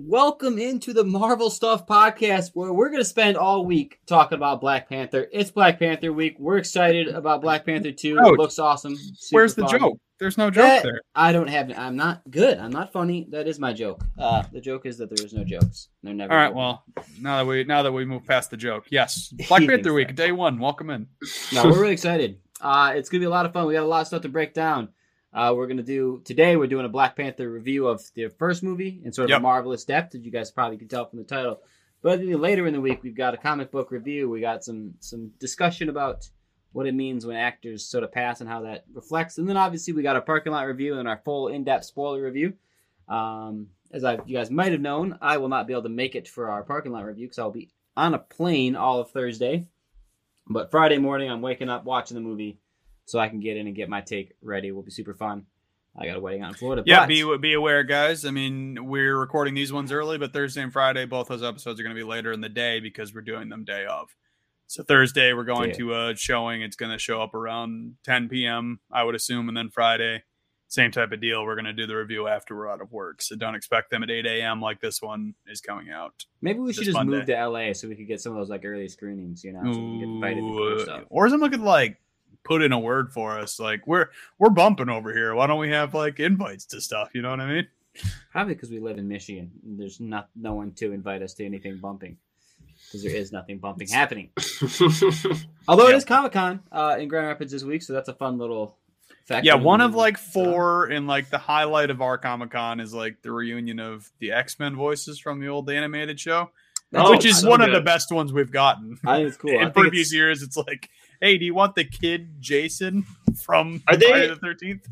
Welcome into the Marvel Stuff podcast, where we're going to spend all week talking about Black Panther. It's Black Panther week. We're excited about Black Panther 2. It looks awesome. Super Where's the fun. joke? There's no joke That- there. I don't have. I'm not good. I'm not funny. That is my joke. Uh, the joke is that there is no jokes. They're never. All right. Well, now that we now that we move past the joke, yes, Black Panther week, day one. Welcome in. no, we're really excited. Uh, it's gonna be a lot of fun. We got a lot of stuff to break down. Uh, we're gonna do today. We're doing a Black Panther review of the first movie in sort of Yep. a marvelous depth, as you guys probably can tell from the title. But later in the week, we've got a comic book review. We got some some discussion about what it means when actors sort of pass and how that reflects. And then obviously we got a parking lot review and our full in depth spoiler review. Um, as I, you guys might have known, I will not be able to make it for our parking lot review because I'll be on a plane all of Thursday. But Friday morning, I'm waking up watching the movie so I can get in and get my take ready. It will be super fun. I got a wedding out in Florida. Yeah, but- be be aware, guys. I mean, we're recording these ones early, but Thursday and Friday, both those episodes are going to be later in the day because we're doing them day of. So Thursday, we're going Yeah. to a showing. It's going to show up around 10 p.m. I would assume, and then Friday, same type of deal. We're going to do the review after we're out of work. So don't expect them at 8 a.m. like this one is coming out. maybe we should just Monday. move to LA so we could get some of those like early screenings, you know, so we can get invited to Ooh, stuff. or something like put in a word for us. Like we're we're bumping over here. Why don't we have like invites to stuff? You know what I mean? Probably because we live in Michigan. and There's not no one to invite us to anything bumping because there is nothing bumping happening. Although it Yeah. is Comic Con uh, in Grand Rapids this week, so that's a fun little fact. Yeah, one of like so- four, and like the highlight of our Comic Con is like the reunion of the X Men voices from the old animated show, Oh, which is so one of the best ones we've gotten. I think it's cool. In previous it's- years, it's like, hey, do you want the kid Jason from Are they- Friday the Thirteenth?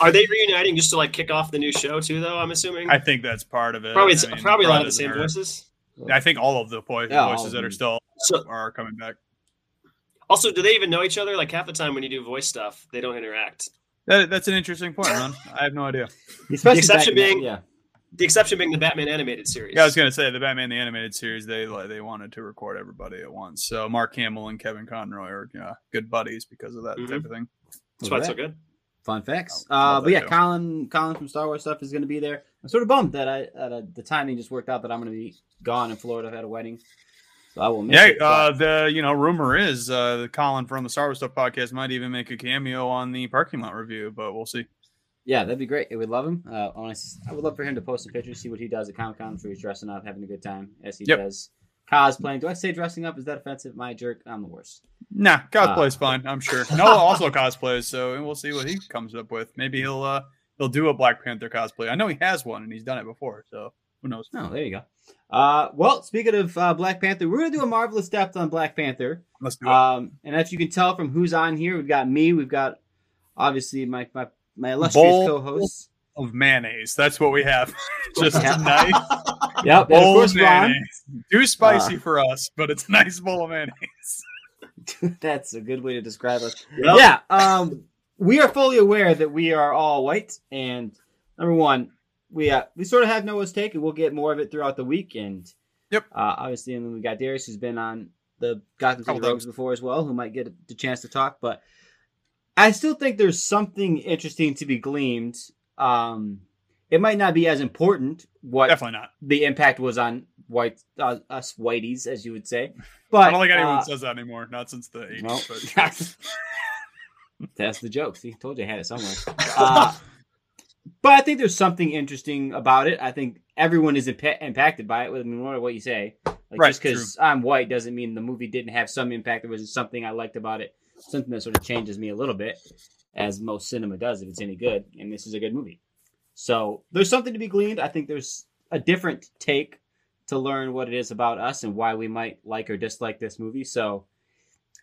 Are they reuniting just to like kick off the new show too? Though I'm assuming I think that's part of it. probably I mean, probably a lot of the same doesn't hurt. voices. I think all of the vo- Yeah, voices of that are still So are coming back. also, do they even know each other? Like half the time when you do voice stuff, they don't interact. That, that's an interesting point, man. I have no idea. especially the exception being- yeah. The exception being the Batman animated series. Yeah, I was gonna say the Batman the animated series. They like, they wanted to record everybody at once. So Mark Hamill and Kevin Conroy are yeah, good buddies because of that Mhm. type of thing. That's why it's so good. Fun facts. Oh, Uh, but yeah, that show. Colin, Colin from Star Wars stuff is going to be there. I'm sort of bummed that I that uh, the timing just worked out that I'm going to be gone in Florida. I've had a wedding, so I will miss Yeah, it. but- uh, the you know rumor is uh, the Colin from the Star Wars Stuff podcast might even make a cameo on the parking lot review, but we'll see. Yeah, that'd be great. It would love him. Uh, I, wanna s- I would love for him to post some pictures, see what he does at Comic Con. For he's dressing up, having a good time as he Yep. does cosplaying. Do I say dressing up? Is that offensive? My jerk. I'm the worst. Nah, cosplay's Uh, fine. I'm sure. Noah also cosplays, so we'll see what he comes up with. Maybe he'll uh, he'll do a Black Panther cosplay. I know he has one and he's done it before, so who knows? Oh, there you go. Uh, well, speaking of uh, Black Panther, we're going to do a marvelous depth on Black Panther. Let's do it. Um, and as you can tell from who's on here, we've got me. We've got obviously my my, my illustrious Bowl. co-hosts. of mayonnaise. That's what we have. Just Yeah. a nice Yep, and of bowl course of Ron. mayonnaise. Too spicy Uh, for us, but it's a nice bowl of mayonnaise. That's a good way to describe us. Yep. Yeah, um, we are fully aware that we are all white, and number one, we uh, we sort of have Noah's take, and we'll get more of it throughout the week. And Yep. uh, obviously, and then we got Darius, who's been on the Gotham City Couple Rogues before as well, who might get the chance to talk. But I still think there's something interesting to be gleaned. Um, it might not be as important what Definitely not. the impact was on white uh, us whiteys, as you would say. But I don't think anyone uh, says that anymore. Not since the 80s. no. But That's the joke. See, told you I had it somewhere. Uh, but I think there's something interesting about it. I think everyone is impa- impacted by it, no matter what you say. Like Right, just because I'm white doesn't mean the movie didn't have some impact. There was something I liked about it, something that sort of changes me a little bit, as most cinema does if it's any good. And this is a good movie. So there's something to be gleaned. I think there's a different take to learn what it is about us and why we might like or dislike this movie. So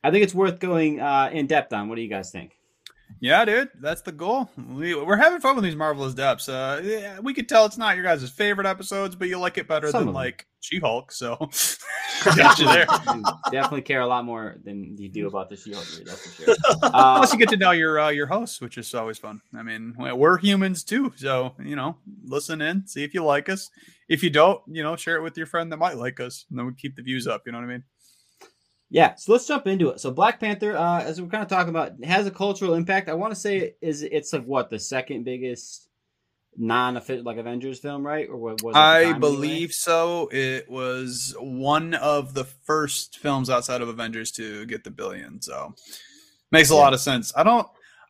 I think it's worth going uh, in depth on. What do you guys think? Yeah, dude, that's the goal. We, we're having fun with these marvelous depths. Uh, yeah, we could tell it's not your guys' favorite episodes, but you like it better Some than like She-Hulk. So got you there. You definitely care a lot more than you do about the She-Hulk movie. That's for sure. Uh, Plus, you get to know your uh, your hosts, which is always fun. I mean, we- we're humans too, so you know, listen in, see if you like us. If you don't, you know, share it with your friend that might like us, and then we keep the views up. You know what I mean? Yeah, so let's jump into it. So Black Panther, uh, as we're kind of talking about, has a cultural impact. I want to say is it's like what the second biggest non like Avengers film, right? Or what was it I believe anyway? so. It was one of the first films outside of Avengers to get the billion, so makes a Yeah. lot of sense. I don't.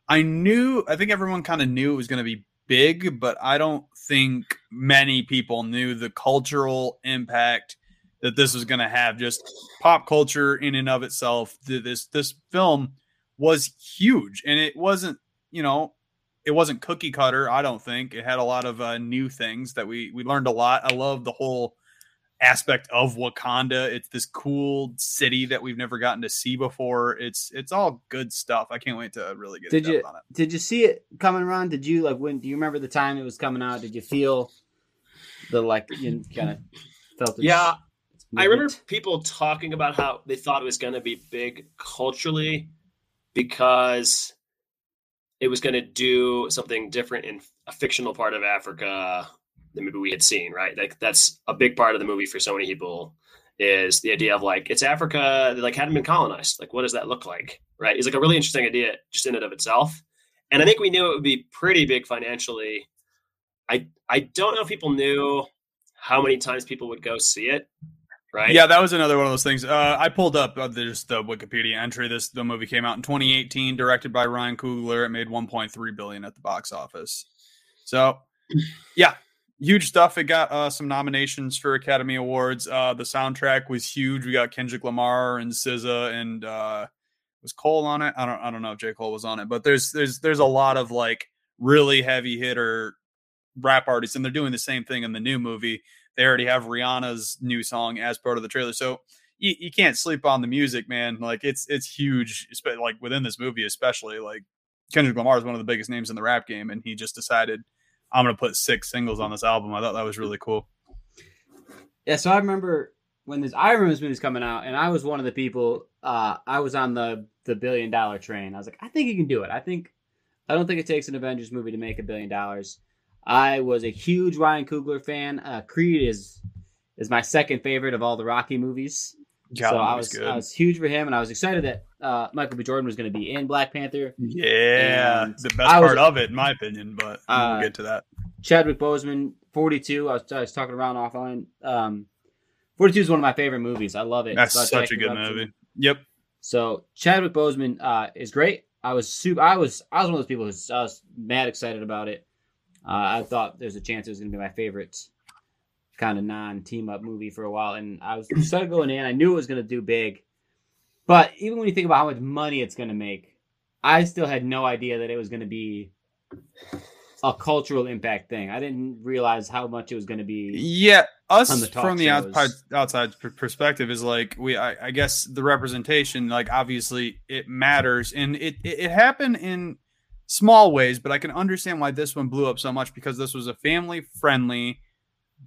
I knew. I think everyone kind of knew it was going to be big, but I don't think many people knew the cultural impact that this was going to have. Just pop culture in and of itself. This this film was huge, and it wasn't. You know, it wasn't cookie cutter. I don't think it had a lot of uh, new things that we we learned a lot. I love the whole aspect of Wakanda. It's this cool city that we've never gotten to see before. It's it's all good stuff. I can't wait to really get Did you on it. did you see it coming around? Did you like when? Do you remember the time it was coming out? Did you feel the like you kind of felt? its- Yeah, its I remember people talking about how they thought it was going to be big culturally because it was going to do something different in a fictional part of Africa than maybe we had seen, right? Like that's a big part of the movie for so many people is the idea of like it's Africa that like hadn't been colonized. Like what does that look like? Right? It's like a really interesting idea just in and of itself. And I think we knew it would be pretty big financially. I I don't know if people knew how many times people would go see it. Right? Yeah, that was another one of those things. Uh, I pulled up uh, there's the Wikipedia entry. This the movie came out in 2018, directed by Ryan Coogler. It made 1.3 billion at the box office. So, yeah, huge stuff. It got uh, some nominations for Academy Awards. Uh, the soundtrack was huge. We got Kendrick Lamar and SZA and uh, was Cole on it. I don't I don't know if J Cole was on it, but there's there's there's a lot of like really heavy hitter rap artists, and they're doing the same thing in the new movie. They already have Rihanna's new song as part of the trailer, so you, you can't sleep on the music, man. Like it's it's huge, like within this movie, especially like Kendrick Lamar is one of the biggest names in the rap game, and he just decided I'm gonna put six singles on this album. I thought that was really cool. Yeah, so I remember when this I remember this movie was coming out, and I was one of the people. Uh, I was on the the billion dollar train. I was like, I think he can do it. I think I don't think it takes an Avengers movie to make a billion dollars. I was a huge Ryan Coogler fan. Uh, Creed is is my second favorite of all the Rocky movies. God, so I was good. I was huge for him, and I was excited that uh, Michael B. Jordan was going to be in Black Panther. yeah, and the best was- part of it, in my opinion. But Uh, we'll get to that. Chadwick Boseman, forty two. I was, I was talking around offline. Um, forty two is one of my favorite movies. I love it. That's such a good movie. Yep. So Chadwick Boseman uh, is great. I was super. I was I was one of those people who was, I was mad excited about it. Uh, I thought there's a chance it was going to be my favorite kind of non team up movie for a while, and I was excited going in. I knew it was going to do big, but even when you think about how much money it's going to make, I still had no idea that it was going to be a cultural impact thing. I didn't realize how much it was going to be. Yeah, us the from the outside outside perspective is like we. I, I guess the representation, like obviously, it matters, and it, it it happened in small ways, but I can understand why this one blew up so much because this was a family friendly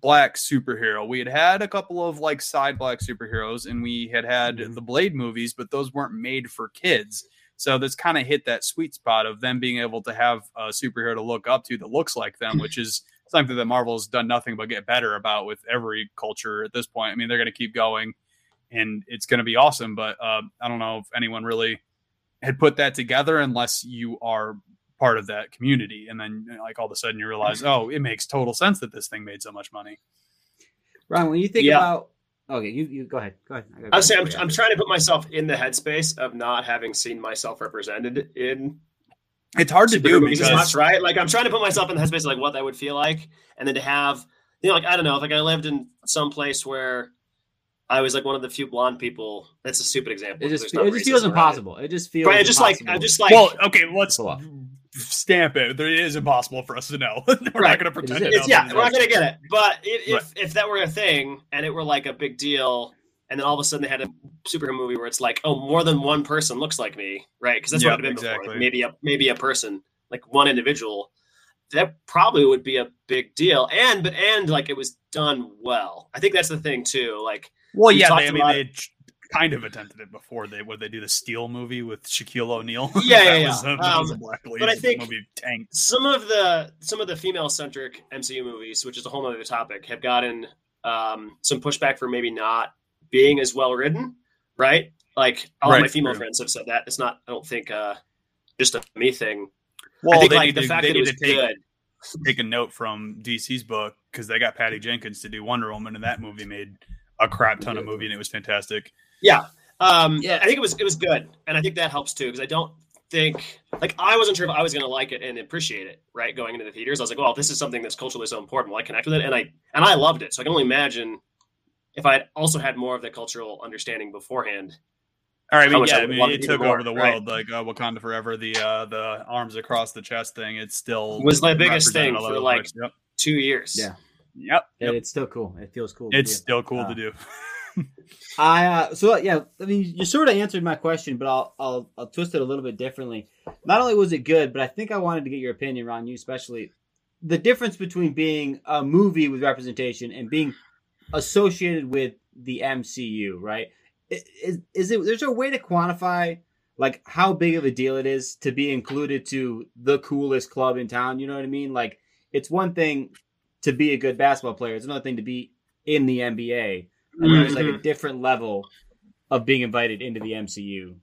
black superhero. We had had a couple of like side black superheroes, and we had had Mhm. the Blade movies, but those weren't made for kids. So this kind of hit that sweet spot of them being able to have a superhero to look up to that looks like them, which is something that Marvel's done nothing but get better about with every culture at this point. I mean, they're going to keep going, and it's going to be awesome. But uh, I don't know if anyone really had put that together unless you are part of that community, and then like all of a sudden you realize, mm-hmm. oh, it makes total sense that this thing made so much money. Ron, when you think Yeah. about okay, you, you go ahead. Go ahead. got I was saying, I'm, I'm trying to put myself in the headspace of not having seen myself represented in It's hard to do because much, right? Like I'm trying to put myself in the headspace of like what that would feel like, and then to have, you know, like I don't know, if like I lived in some place where I was like one of the few blonde people. That's a stupid example. It 'cause just no it just feels impossible. It just feels Right, it's just like. I'm just like well, okay, let's Pull up. Stamp it. It is impossible for us to know. We're not going to pretend. to it's, yeah, we're not gonna get it. But if, if if that were a thing and it were like a big deal, and then all of a sudden they had a superhero movie where it's like, oh, more than one person looks like me, right? Because that's Yep, what it had been before. exactly. Like maybe a maybe a person, like one individual. That probably would be a big deal, and but and like it was done well. I think that's the thing too. Like Well, We yeah, they, I mean, they kind of attempted it before they would they do the Steel movie with Shaquille O'Neal. Yeah, yeah, was, yeah. was a Um, but I think- some of the some of the female centric MCU movies, which is a whole other topic, have gotten um, some pushback for maybe not being as well written, right? Like a lot of my female true. friends have said that. It's not, I don't think, uh, just a me thing. Well, I think they like need the to, fact they that it was to take, good. take a note from DC's book because they got Patty Jenkins to do Wonder Woman, and that movie made a crap ton of movie, and it was fantastic. Yeah. Um, Yeah. I think it was it was good, and I think that helps too because I don't think like I wasn't sure if I was going to like it and appreciate it. Right, going into the theaters, I was like, "Well, this is something that's culturally so important. Will I connect with it?" And I and I loved it. So I can only imagine if I had also had more of the cultural understanding beforehand. All right, I mean, yeah, I I mean, it it took even more, over the right. world, like uh, Wakanda Forever. The uh, the arms across the chest thing. It's still Was the biggest thing for, like. Yep, Two years. Yeah. yep, yep. it's still cool. It feels cool. to It's do. still cool Uh, to do. I uh, so yeah, I mean, you sort of answered my question, but I'll I'll I'll twist it a little bit differently. Not only was it good, but I think I wanted to get your opinion, Ron, you especially, the difference between being a movie with representation and being associated with the MCU, right? Is is it? There's a way to quantify like how big of a deal it is to be included to the coolest club in town. You know what I mean? Like it's one thing to be a good basketball player; it's another thing to be in the NBA. There's like a different level of being invited into the MCU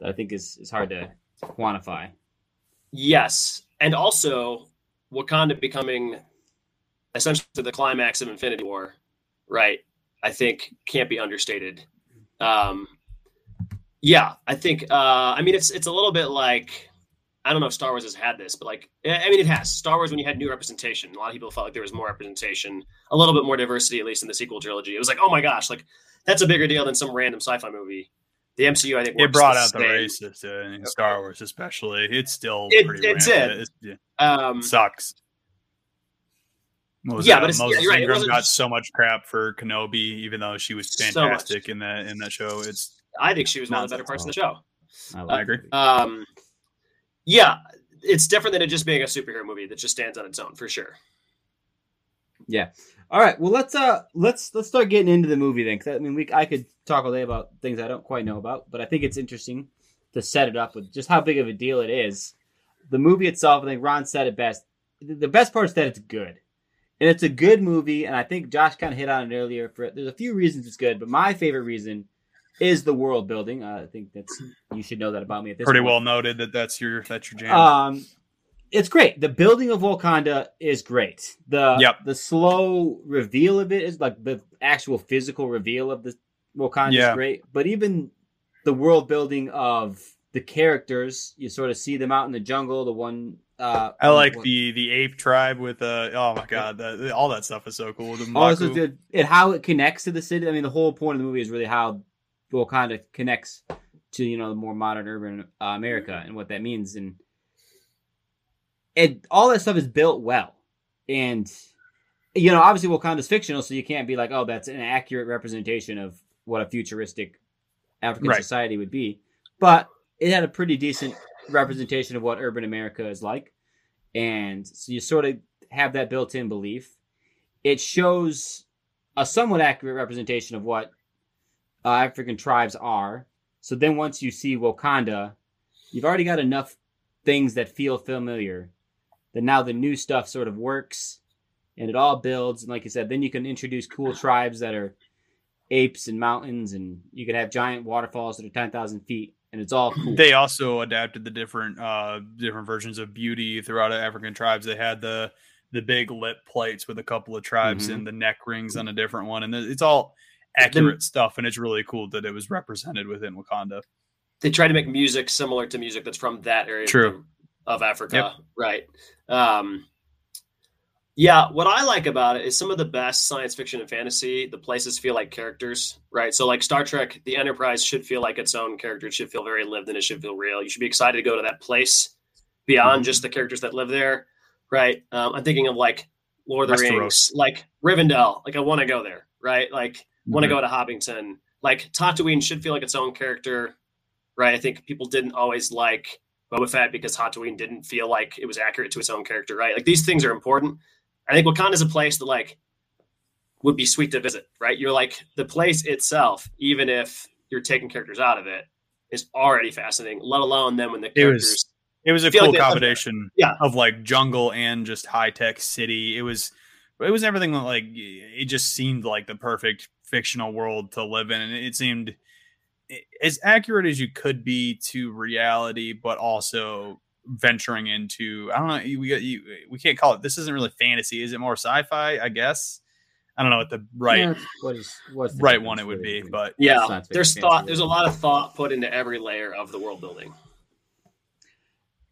that I think is, is hard to quantify. Yes, and also Wakanda becoming essentially the climax of Infinity War, right? I think can't be understated. Um, yeah, I think. Uh, I mean, it's it's a little bit like I don't know if Star Wars has had this, but like I mean, it has. Star Wars when you had new representation, a lot of people felt like there was more representation, a little bit more diversity, at least in the sequel trilogy. It was like, oh my gosh, like that's a bigger deal than some random sci-fi movie. The MCU, I think, It brought the out the racist uh, in Star Wars, especially. It's still It- pretty. it rampant. did. It's- yeah, Um, sucks. Was Yeah, that? but it's- yeah, you're right, Ingram wasn't got just- so much crap for Kenobi, even though she was So fantastic in that in that show. It's I think she was one of the better parts of the show. I, I agree. Um, yeah, it's different than it just being a superhero movie that just stands on its own for sure. Yeah. All right, well let's uh let's let's start getting into the movie then. 'cause I mean, we I could talk all day about things I don't quite know about, but I think it's interesting to set it up with just how big of a deal it is. The movie itself, I think Ron said it best. The best part is that it's good, and it's a good movie. And I think Josh kind of hit on it earlier. For there's a few reasons it's good, but my favorite reason is the world building. Uh, I think that's you should know that about me at this pretty point. well noted that that's your that's your jam. Um, it's great. The building of Wakanda is great. The Yep. the slow reveal of it is like the actual physical reveal of the Wakanda Yeah. is great. But even the world building of the characters, you sort of see them out in the jungle. The one uh, I like what- the the ape tribe with uh oh my god the, all that stuff is so cool. The also the, and how it connects to the city. I mean, the whole point of the movie is really how Wakanda connects to you know the more modern urban uh, America and what that means, and and all that stuff is built well. And you know, obviously Wakanda's fictional, so you can't be like, oh, that's an accurate representation of what a futuristic African Right. society would be. But it had a pretty decent representation of what urban America is like. And so you sort of have that built in belief. It shows a somewhat accurate representation of what uh, African tribes are. So then once you see Wakanda, you've already got enough things that feel familiar that now the new stuff sort of works and it all builds. And like you said, then you can introduce cool tribes that are apes and mountains, and you could have giant waterfalls that are 10,000 feet, and it's all cool. They also adapted the different uh different versions of beauty throughout African tribes. They had the the big lip plates with a couple of tribes Mhm. and the neck rings on a different one, and it's all accurate stuff. And it's really cool that it was represented within Wakanda. They try to make music similar to music that's from that area True. of Africa, Yep. right? Um, yeah, what I like about it is some of the best science fiction and fantasy. The places feel like characters, right? So, like Star Trek, the Enterprise should feel like its own character. It should feel very lived and it should feel real. You should be excited to go to that place beyond Mhm. just the characters that live there, right? Um, I'm thinking of like Lord of the. Rings, like Rivendell. Like I want to go there, right? Like want to Mhm. go to Hobbiton. Like Tatooine should feel like its own character, right? I think people didn't always like Boba Fett because Tatooine didn't feel like it was accurate to its own character, right? Like these things are important. I think Wakanda is a place that like would be sweet to visit, right? You're like the place itself, even if you're taking characters out of it, is already fascinating. Let alone then when the characters, It was a cool like they love that. combination Yeah. of like jungle and just high tech city. It was it was everything like it just seemed like the perfect fictional world to live in, and it seemed as accurate as you could be to reality, but also venturing into I don't know we got you we can't call it this isn't really fantasy is it more sci-fi I guess I don't know what the right Yeah, what is what's the right one it would be between- but yeah, there's fiction, thought. There's a lot of thought put into every layer of the world building.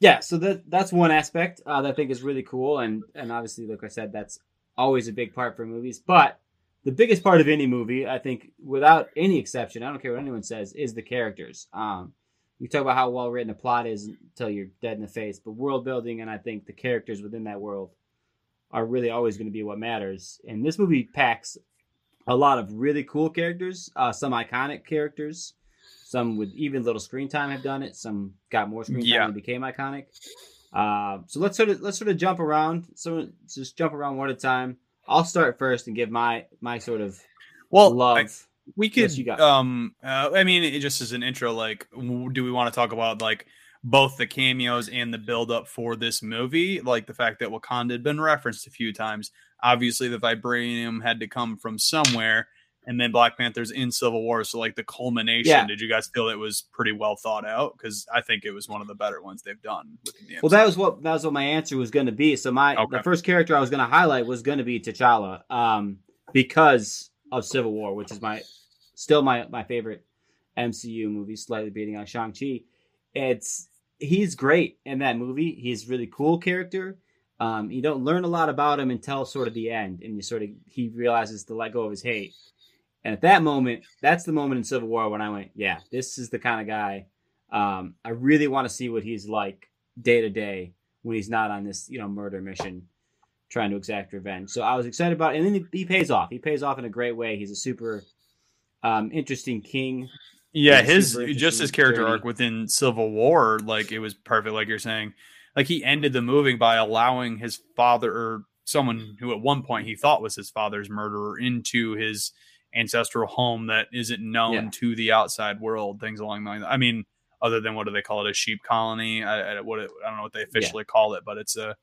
yeah so that that's one aspect uh, that i think is really cool and and obviously like i said that's always a big part for movies but the biggest part of any movie i think without any exception i don't care what anyone says is the characters um we talk about how well written a plot is until you're dead in the face but world building and i think the characters within that world are really always going to be what matters and this movie packs a lot of really cool characters uh, some iconic characters some with even little screen time have done it. Some got more screen time Yeah. and became iconic. Uh, so let's sort of let's sort of jump around. So just jump around one at a time. I'll start first and give my my sort of well love. I- we could you got- um uh, i mean it just as an intro like do we want to talk about like both the cameos and the build up for this movie? Like the fact that wakanda had been referenced a few times. Obviously the vibranium had to come from somewhere and then black panther's in civil war so like the culmination Yeah. did you guys feel it was pretty well thought out because i think it was one of the better ones they've done the Well, that was what that was what my answer was going to be. So my Okay. the first character I was going to highlight was going to be T'Challa, um, because of Civil War, which is my still my my favorite MCU movie, slightly beating out Shang Chi. It's he's great in that movie. He's a really cool character. Um, you don't learn a lot about him until sort of the end, and you sort of he realizes to let go of his hate. And at that moment, that's the moment in Civil War when I went, yeah, this is the kind of guy um, I really want to see what he's like day to day when he's not on this, you know, murder mission trying to exact revenge. So I was excited about it. And then he, he pays off. He pays off in a great way. He's a super um, interesting king. Yeah, Yeah, his just his character journey. arc within Civil War, like it was perfect, like you're saying. Like he ended the movie by allowing his father or someone who at one point he thought was his father's murderer into his ancestral home that isn't known Yeah. to the outside world. Things along the line. I mean, other than what do they call it, a sheep colony? I, I what it, I don't know what they officially call it, but it's a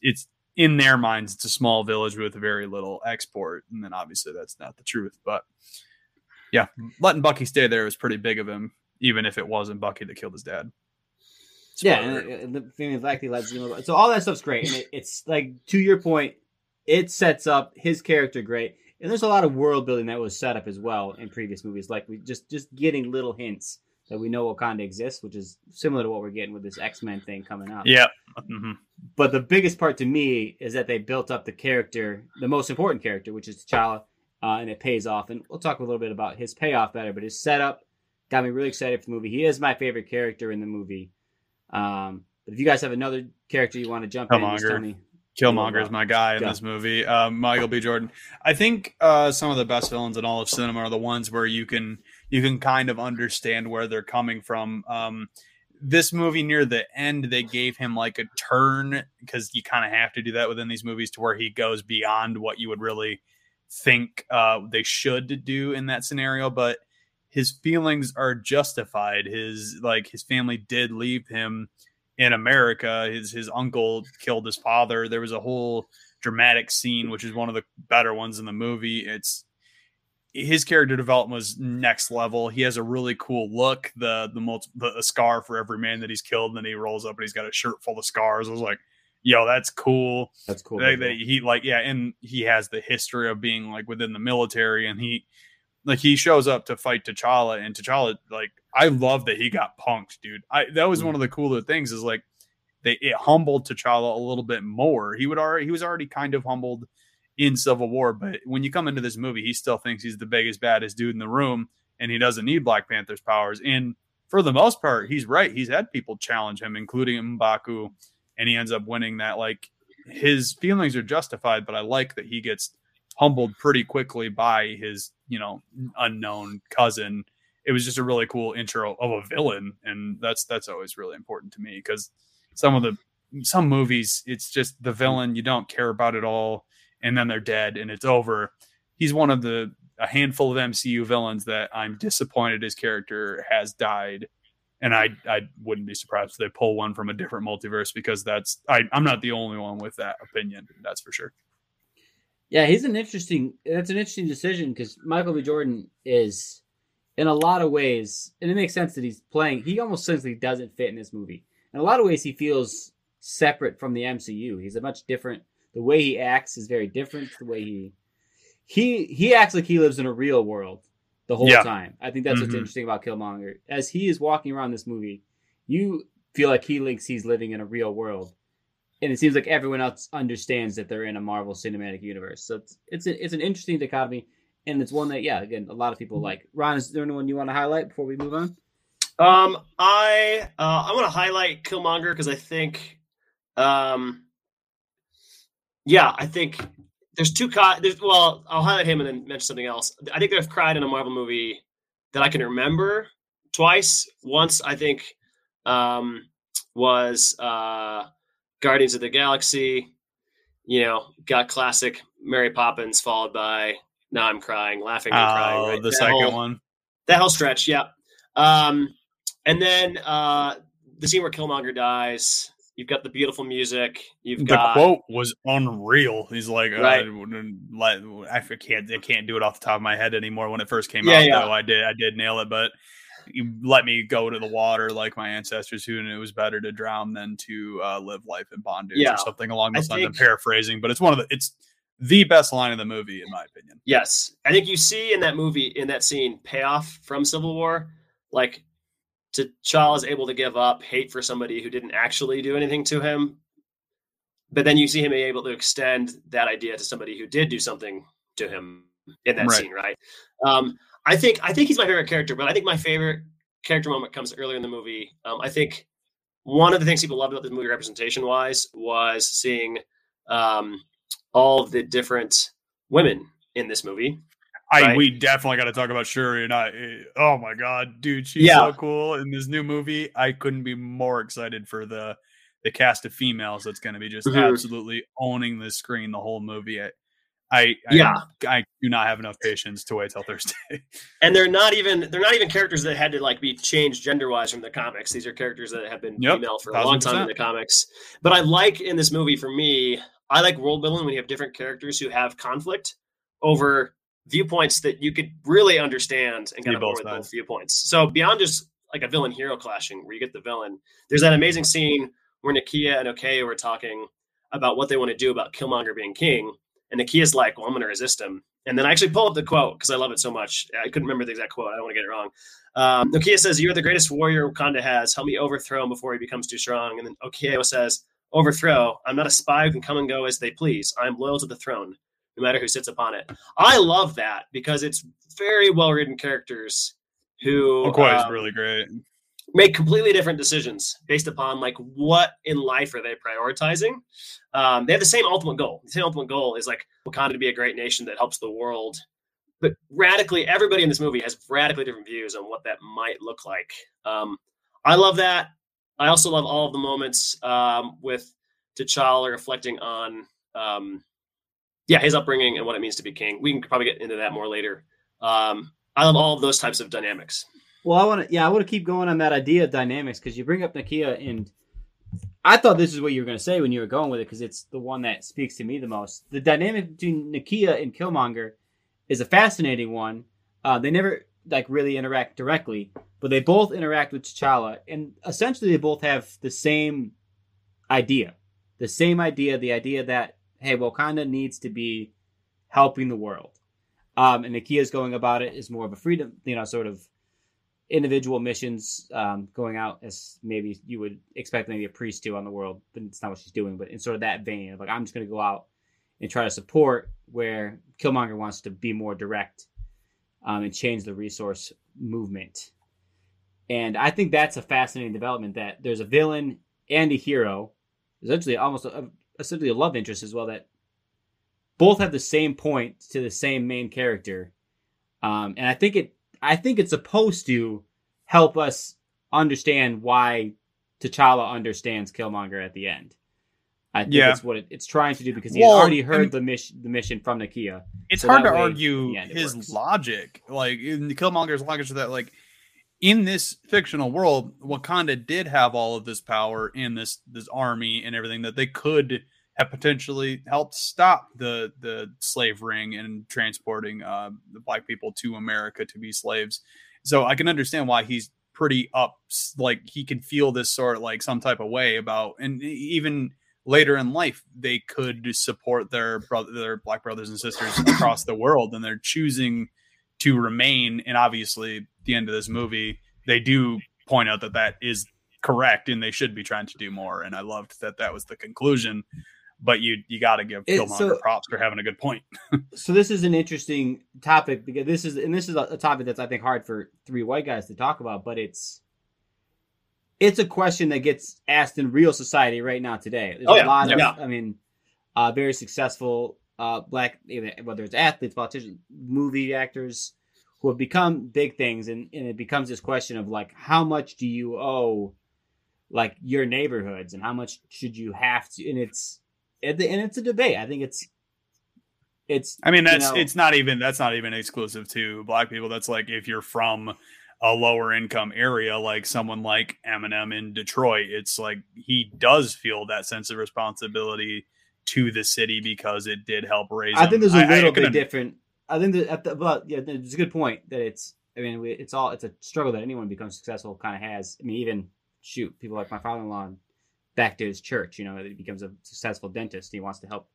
it's in their minds it's a small village with very little export, and then obviously that's not the truth, but yeah, letting Bucky stay there was pretty big of him, even if it wasn't Bucky that killed his dad. Yeah, Spoiler. and, and the thing is, like, lets you know. So all that stuff's great, and it, it's like to your point, it sets up his character great, and there's a lot of world building that was set up as well in previous movies. Like we just just getting little hints that we know Wakanda exists, which is similar to what we're getting with this X Men thing coming out. yeah, mhm. But the biggest part to me is that they built up the character, the most important character, which is T'Challa, uh, and it pays off. And we'll talk a little bit about his payoff better, but his setup got me really excited for the movie. He is my favorite character in the movie. Um, but if you guys have another character you want to jump in, just tell me. Killmonger is my guy in Yeah. this movie. Um, Michael B. Jordan. I think uh, some of the best villains in all of cinema are the ones where you can you can kind of understand where they're coming from. Um, this movie near the end, they gave him like a turn because you kind of have to do that within these movies to where he goes beyond what you would really think uh, they should do in that scenario. But his feelings are justified. His like his family did leave him in America. His his uncle killed his father. There was a whole dramatic scene, which is one of the better ones in the movie. It's his character development was next level. He has a really cool look. The the multi, the a scar for every man that he's killed, and then he rolls up and he's got a shirt full of scars. I was like, yo, that's cool. That's cool. They- they- he like yeah, and he has the history of being like within the military, and he like he shows up to fight T'Challa, and T'Challa like I love that he got punked, dude. I that was one mm. of the cooler things is like they it humbled T'Challa a little bit more. He would already he was already kind of humbled in Civil War, but when you come into this movie, he still thinks he's the biggest baddest dude in the room, and he doesn't need Black Panther's powers. And for the most part, he's right. He's had people challenge him, including Mbaku, and he ends up winning that. Like his feelings are justified, but I like that he gets humbled pretty quickly by his you know unknown cousin. It was just a really cool intro of a villain, and that's that's always really important to me because some of the some movies it's just the villain you don't care about at all, and then they're dead and it's over. He's one of the a handful of MCU villains that I'm disappointed his character has died and I I wouldn't be surprised if they pull one from a different multiverse because that's I, I'm not the only one with that opinion. That's for sure. Yeah, he's an interesting. That's an interesting decision because Michael B. Jordan is, in a lot of ways, and it makes sense that he's playing. He almost simply doesn't fit in this movie. In a lot of ways, he feels separate from the MCU. He's a much different. The way he acts is very different. The way he he he acts like he lives in a real world the whole yeah. time. I think that's mm-hmm. what's interesting about Killmonger. As he is walking around this movie, you feel like he thinks he's living in a real world, and it seems like everyone else understands that they're in a Marvel Cinematic Universe. So it's it's, a, it's an interesting dichotomy, and it's one that yeah, again, a lot of people like. Ron, is there anyone you want to highlight before we move on? Um, I uh, I want to highlight Killmonger because I think, um, yeah, I think there's two. Co- there's, well, I'll highlight him and then mention something else. I think I've cried in a Marvel movie that I can remember twice. Once I think um, was uh, Guardians of the Galaxy. You know, got classic Mary Poppins followed by now I'm crying, laughing and oh, crying. Right? The that second whole, one. That whole stretch, yeah. Um, and then uh, the scene where Killmonger dies. You've got the beautiful music. You've the got the quote was unreal. He's like, uh, right. uh, I can't, I can't do it off the top of my head anymore. When it first came yeah, out, yeah. though, I did, I did nail it. But you let me go to the water like my ancestors who, and it was better to drown than to uh, live life in bondage yeah. or something along those lines. I'm paraphrasing, but it's one of the, it's the best line of the movie in my opinion. Yes, I think you see in that movie in that scene payoff from Civil War, like T'Challa is able to give up hate for somebody who didn't actually do anything to him but then you see him able to extend that idea to somebody who did do something to him in that right. scene, right? Um, I think I think he's my favorite character, but I think my favorite character moment comes earlier in the movie. Um, I think one of the things people loved about this movie, representation wise, was seeing um, all the different women in this movie. I right? we definitely got to talk about Shuri and I. Oh my god, dude, she's yeah. so cool in this new movie. I couldn't be more excited for the the cast of females that's going to be just mm-hmm. absolutely owning the screen the whole movie. I, I, yeah, I, I, do not have enough patience to wait till Thursday. and they're not even they're not even characters that had to like be changed gender wise from the comics. These are characters that have been yep, female for a long time in the comics. But I like in this movie for me, I like world building when you have different characters who have conflict over viewpoints that you could really understand and kind of with both viewpoints. So beyond just like a villain hero clashing where you get the villain, there's that amazing scene where Nakia and Okoye were talking about what they want to do about Killmonger being king. And Nakia's like, well, I'm going to resist him. And then I actually pull up the quote because I love it so much. I couldn't remember the exact quote. I don't want to get it wrong. Um, Nakia says, You're the greatest warrior Wakanda has. Help me overthrow him before he becomes too strong. And then Okoye says, Overthrow. I'm not a spy who can come and go as they please. I'm loyal to the throne, no matter who sits upon it. I love that because it's very well written characters who. Okoye um, really great make completely different decisions based upon like what in life are they prioritizing. Um, they have the same ultimate goal. The same ultimate goal is like Wakanda to be a great nation that helps the world. But radically, everybody in this movie has radically different views on what that might look like. Um, I love that. I also love all of the moments um, with T'Challa reflecting on, um, yeah, his upbringing and what it means to be king. We can probably get into that more later. Um, I love all of those types of dynamics. Well, I want to, yeah, I want to keep going on that idea of dynamics because you bring up Nakia, and I thought this is what you were going to say when you were going with it because it's the one that speaks to me the most. The dynamic between Nakia and Killmonger is a fascinating one. Uh, they never like really interact directly, but they both interact with T'Challa, and essentially they both have the same idea, the same idea, the idea that hey, Wakanda needs to be helping the world. Um, and Nakia's going about it is more of a freedom, you know, sort of individual missions um, going out as maybe you would expect maybe a priest to on the world, but it's not what she's doing. But in sort of that vein of like, I'm just going to go out and try to support where Killmonger wants to be more direct um, and change the resource movement. And I think that's a fascinating development that there's a villain and a hero, essentially almost a, essentially a love interest as well that both have the same point to the same main character, um, and I think it I think it's supposed to help us understand why T'Challa understands Killmonger at the end. I think Yeah. that's what it, it's trying to do because he's Well, already heard the mission the mission from Nakia. it's So hard to way, argue end, his works. logic like in killmonger's logic is that like in this fictional world wakanda did have all of this power and this this army and everything that they could have potentially helped stop the the slave ring and transporting uh the black people to america to be slaves. So i can understand why he's pretty up like he can feel this sort of like some type of way about and even later in life they could support their brother their black brothers and sisters across the world and they're choosing to remain and obviously the end of this movie they do point out that that is correct and they should be trying to do more and i loved that that was the conclusion but you you got to give It- Killmonger so- props for having a good point So this is an interesting topic because this is and this is a, a topic that's I think hard for three white guys to talk about, but it's it's a question that gets asked in real society right now today. There's Oh, a yeah. lot of Yeah. I mean uh, very successful uh, black whether it's athletes, politicians, movie actors who have become big things and, and it becomes this question of like how much do you owe like your neighborhoods and how much should you have to and it's and it's a debate. I think it's it's I mean, you that's know- it's not even that's not even exclusive to black people. That's like if you're from a lower income area, like someone like Eminem in Detroit, it's like he does feel that sense of responsibility to the city because it did help raise. I him. think there's a little can bit different. I think that at the, but yeah, it's a good point that it's. I mean, it's all it's a struggle that anyone becomes successful kind of has. I mean, even shoot people like my father-in-law back to his church. You know, he becomes a successful dentist. He wants to help,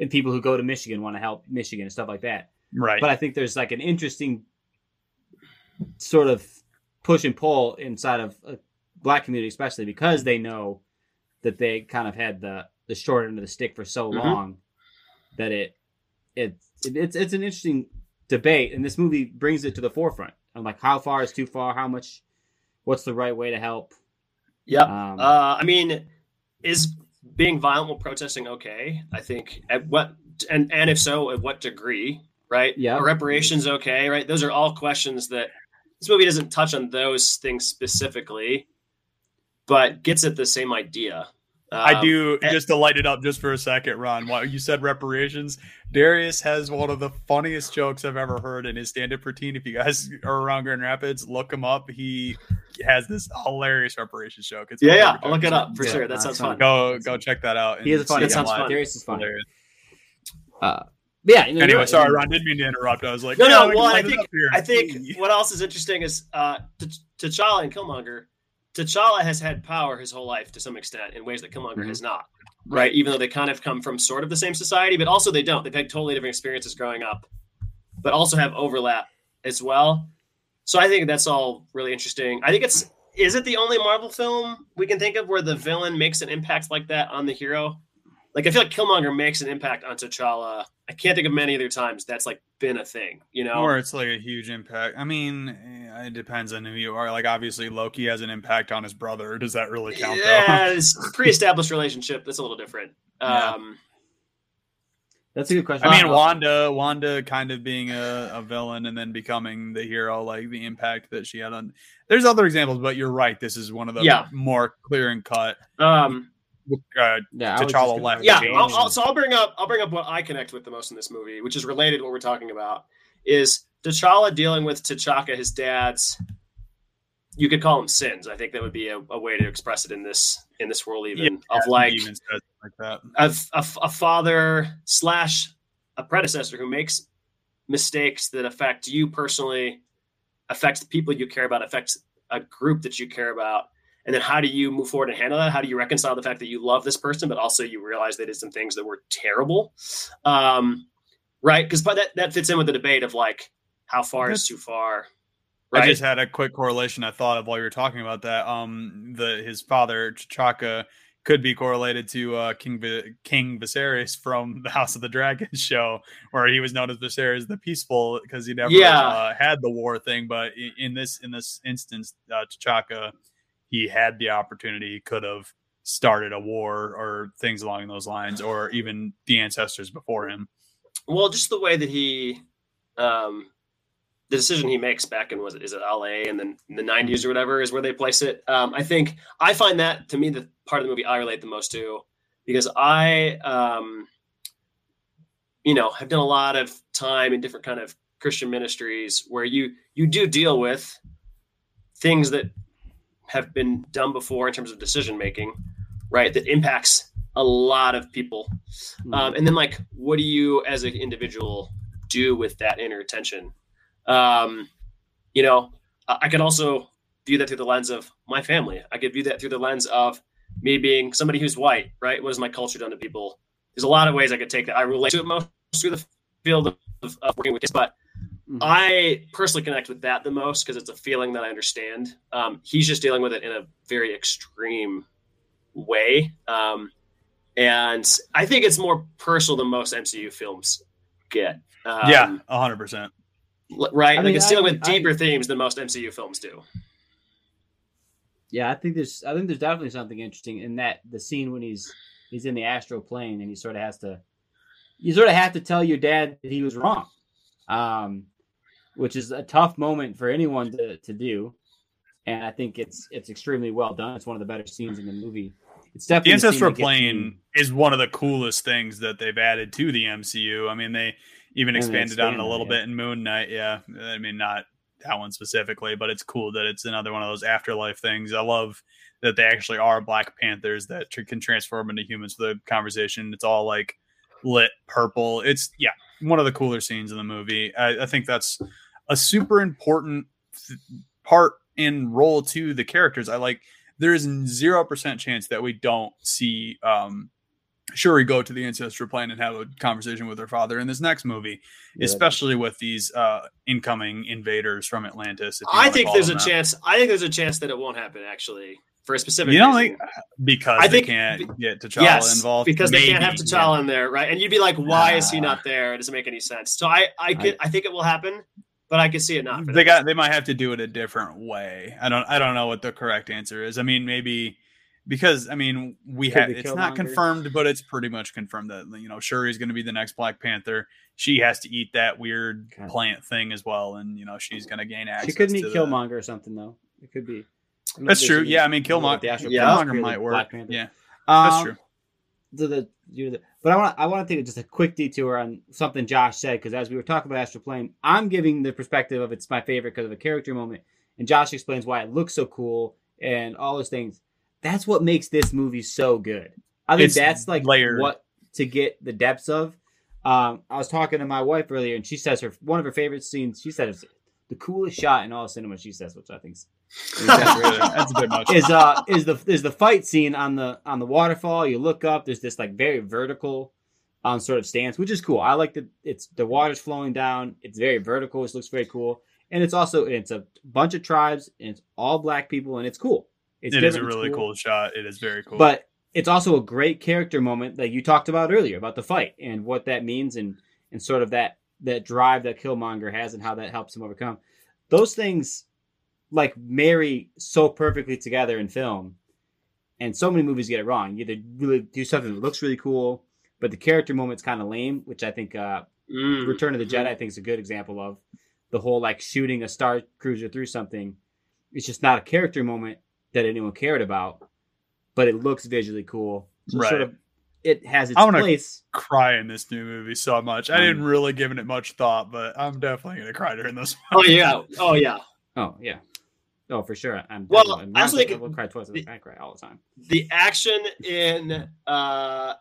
and people who go to Michigan want to help Michigan and stuff like that. right. But I think there's like an interesting sort of push and pull inside of a black community, especially because they know that they kind of had the the short end of the stick for so Mhm. long that it, it it's it's an interesting debate, and this movie brings it to the forefront. I'm like, how far is too far? How much? What's the right way to help? Yeah, Um, Uh, I mean, is being violent while protesting okay? I think at what and and if so, at what degree? Right? Yeah. Are reparations okay? Right? Those are all questions that this movie doesn't touch on those things specifically, but gets at the same idea. I Um, do and- just to light it up just for a second, Ron. While you said reparations, Darius has one of the funniest jokes I've ever heard in his stand-up routine. If you guys are around Grand Rapids, look him up. He has this hilarious reparations joke. It's Yeah, yeah. I'll look it up for Yeah, sure. That uh, sounds fun. fun. Go go check that out. he is a and funny see That sounds fun. Darius is funny. Uh, yeah. you know, Anyway, sorry, Ron. Didn't mean to interrupt. I was like, No, yeah, no. we Well, I think. I think what else is interesting is uh, T- T'Challa and Killmonger. T'Challa has had power his whole life to some extent in ways that Killmonger Mhm. has not. Right, even though they kind of come from sort of the same society, but also they don't. They've had totally different experiences growing up, but also have overlap as well. So I think that's all really interesting. I think it's is it the only Marvel film we can think of where the villain makes an impact like that on the hero? Like I feel like Killmonger makes an impact on T'Challa. I can't think of many other times that's like been a thing, you know? Or it's like a huge impact. I mean, eh, it depends on who you are. Like, obviously, Loki has an impact on his brother. Does that really count? yeah, Though? it's pre-established relationship. That's a little different. Yeah. Um, That's a good question. I mean, Wanda, Wanda, kind of being a, a villain and then becoming the hero, like the impact that she had on. There's other examples, but you're right. This is one of the Yeah. more clear and cut. um, Uh, yeah, T'Challa left. yeah. I'll, I'll, so I'll bring up I'll bring up what I connect with the most in this movie, which is related to what we're talking about. Is T'Challa dealing with T'Chaka, his dad's? You could call them sins. I think that would be a, a way to express it in this in this world, even Yeah, of like even like that. a, a, a father slash a predecessor who makes mistakes that affect you personally, affects the people you care about, affects a group that you care about. And then how do you move forward and handle that? How do you reconcile the fact that you love this person, but also you realize they did some things that were terrible? Um, right? Because that, that fits in with the debate of like, how far is too far? I Right? just had a quick correlation I thought of while you were talking about that. Um, the his father T'Chaka could be correlated to uh, King Vi- King Viserys from the House of the Dragon show, where he was known as Viserys the Peaceful because he never Yeah. uh, had the war thing. But in, in this in this instance, uh, T'Chaka he had the opportunity, could have started a war or things along those lines, or even the ancestors before him. well, just the way that he, um, the decision he makes back in was it is it LA and then the '90s or whatever is where they place it. Um, I think I find that to me the part of the movie I relate the most to because I, um, you know, have done a lot of time in different kind of Christian ministries where you you do deal with things that have been done before in terms of decision making, right? That impacts a lot of people. Hmm. Um, and then, like, what do you as an individual do with that inner tension? Um, you know, I I could also view that through the lens of my family. I could view that through the lens of me being somebody who's white, right? What has my culture done to people? There's a lot of ways I could take that. I relate to it most through the field of, of working with kids, but Mhm. I personally connect with that the most because it's a feeling that I understand. Um, he's just dealing with it in a very extreme way. Um, and I think it's more personal than most MCU films get. Um, yeah, hundred percent. Right. I like mean, it's dealing I- with I- deeper themes than most MCU films do. Yeah, I think there's I think there's definitely something interesting in that the scene when he's he's in the astral plane and he sort of has to you sort of have to tell your dad that he was wrong. Um which is a tough moment for anyone to, to do. And I think it's it's extremely well done. It's one of the better scenes in the movie. It's definitely The ancestral plane is one of the coolest things that they've added to the MCU. I mean, they even expanded on it a it, little yeah. bit in Moon Knight. Yeah, I mean, not that one specifically, but it's cool that it's another one of those afterlife things. I love that they actually are Black Panthers that tr- can transform into humans for the conversation. It's all like lit purple. It's yeah, one of the cooler scenes in the movie. I, I think that's a super important th- part and role to the characters. I like there is zero percent chance that we don't see um Shuri go to the ancestral plane and have a conversation with her father in this next movie, Yeah, especially with these uh incoming invaders from Atlantis. if I think there's a them that. chance. I think there's a chance that it won't happen actually for a specific You don't reason. think because I they think- can't get T'Challa yes, involved because they can't have Maybe, T'Challa in there, right? And you'd be like, why is he not there? It doesn't make any sense. So I, I could, I, think it will happen, but I could see it not. for they them. got they might have to do it a different way. I don't I don't know what the correct answer is. I mean maybe because I mean we Could have be it's not confirmed, but it's pretty much confirmed that you know Shuri's going to be the next Black Panther. She has to eat that weird God. plant thing as well, and you know she's going to gain access. She could meet to the- Killmonger or something though. It could be. I don't That's true. Yeah, I mean I don't know Killmonger. the astral Yeah. Killmonger might work. Black Panther. Yeah, that's Um, true. To the, the but I want I want to take just a quick detour on something Josh said because as we were talking about Astral Plane, I'm giving the perspective of it's my favorite because of a character moment, and Josh explains why it looks so cool and all those things. That's what makes this movie so good. I think It's that's like layered. what to get the depths of. Um, I was talking to my wife earlier, and she says her one of her favorite scenes. She said it's the coolest shot in all cinema. She says, which I think That's a bit much. is uh is the is the fight scene on the on the waterfall. You look up, there's this like very vertical um sort of stance, which is cool. I like that it's the water's flowing down. It's very vertical. It looks very cool, and it's also it's a bunch of tribes and it's all black people, and it's cool. It's It is a really cool. shot. It is very cool. but it's also a great character moment that you talked about earlier about the fight and what that means and and sort of that that drive that Killmonger has and how that helps him overcome. Those things like marry so perfectly together in film. And so many movies get it wrong. You either really do something that looks really cool, but the character moment's kind of lame, which I think uh, Mm. Return of the Jedi I think is a good example of the whole like shooting a star cruiser through something. It's just not a character moment that anyone cared about, but it looks visually cool. So Right. sort of it has its I wanna- place. cry in this new movie so much. I Um, didn't really give it much thought, but I'm definitely gonna cry during this. Oh yeah. Oh yeah. Oh yeah. Oh, for sure. I'm Well, definitely- I also think- I will cry twice. the- I cry all the time. the action in uh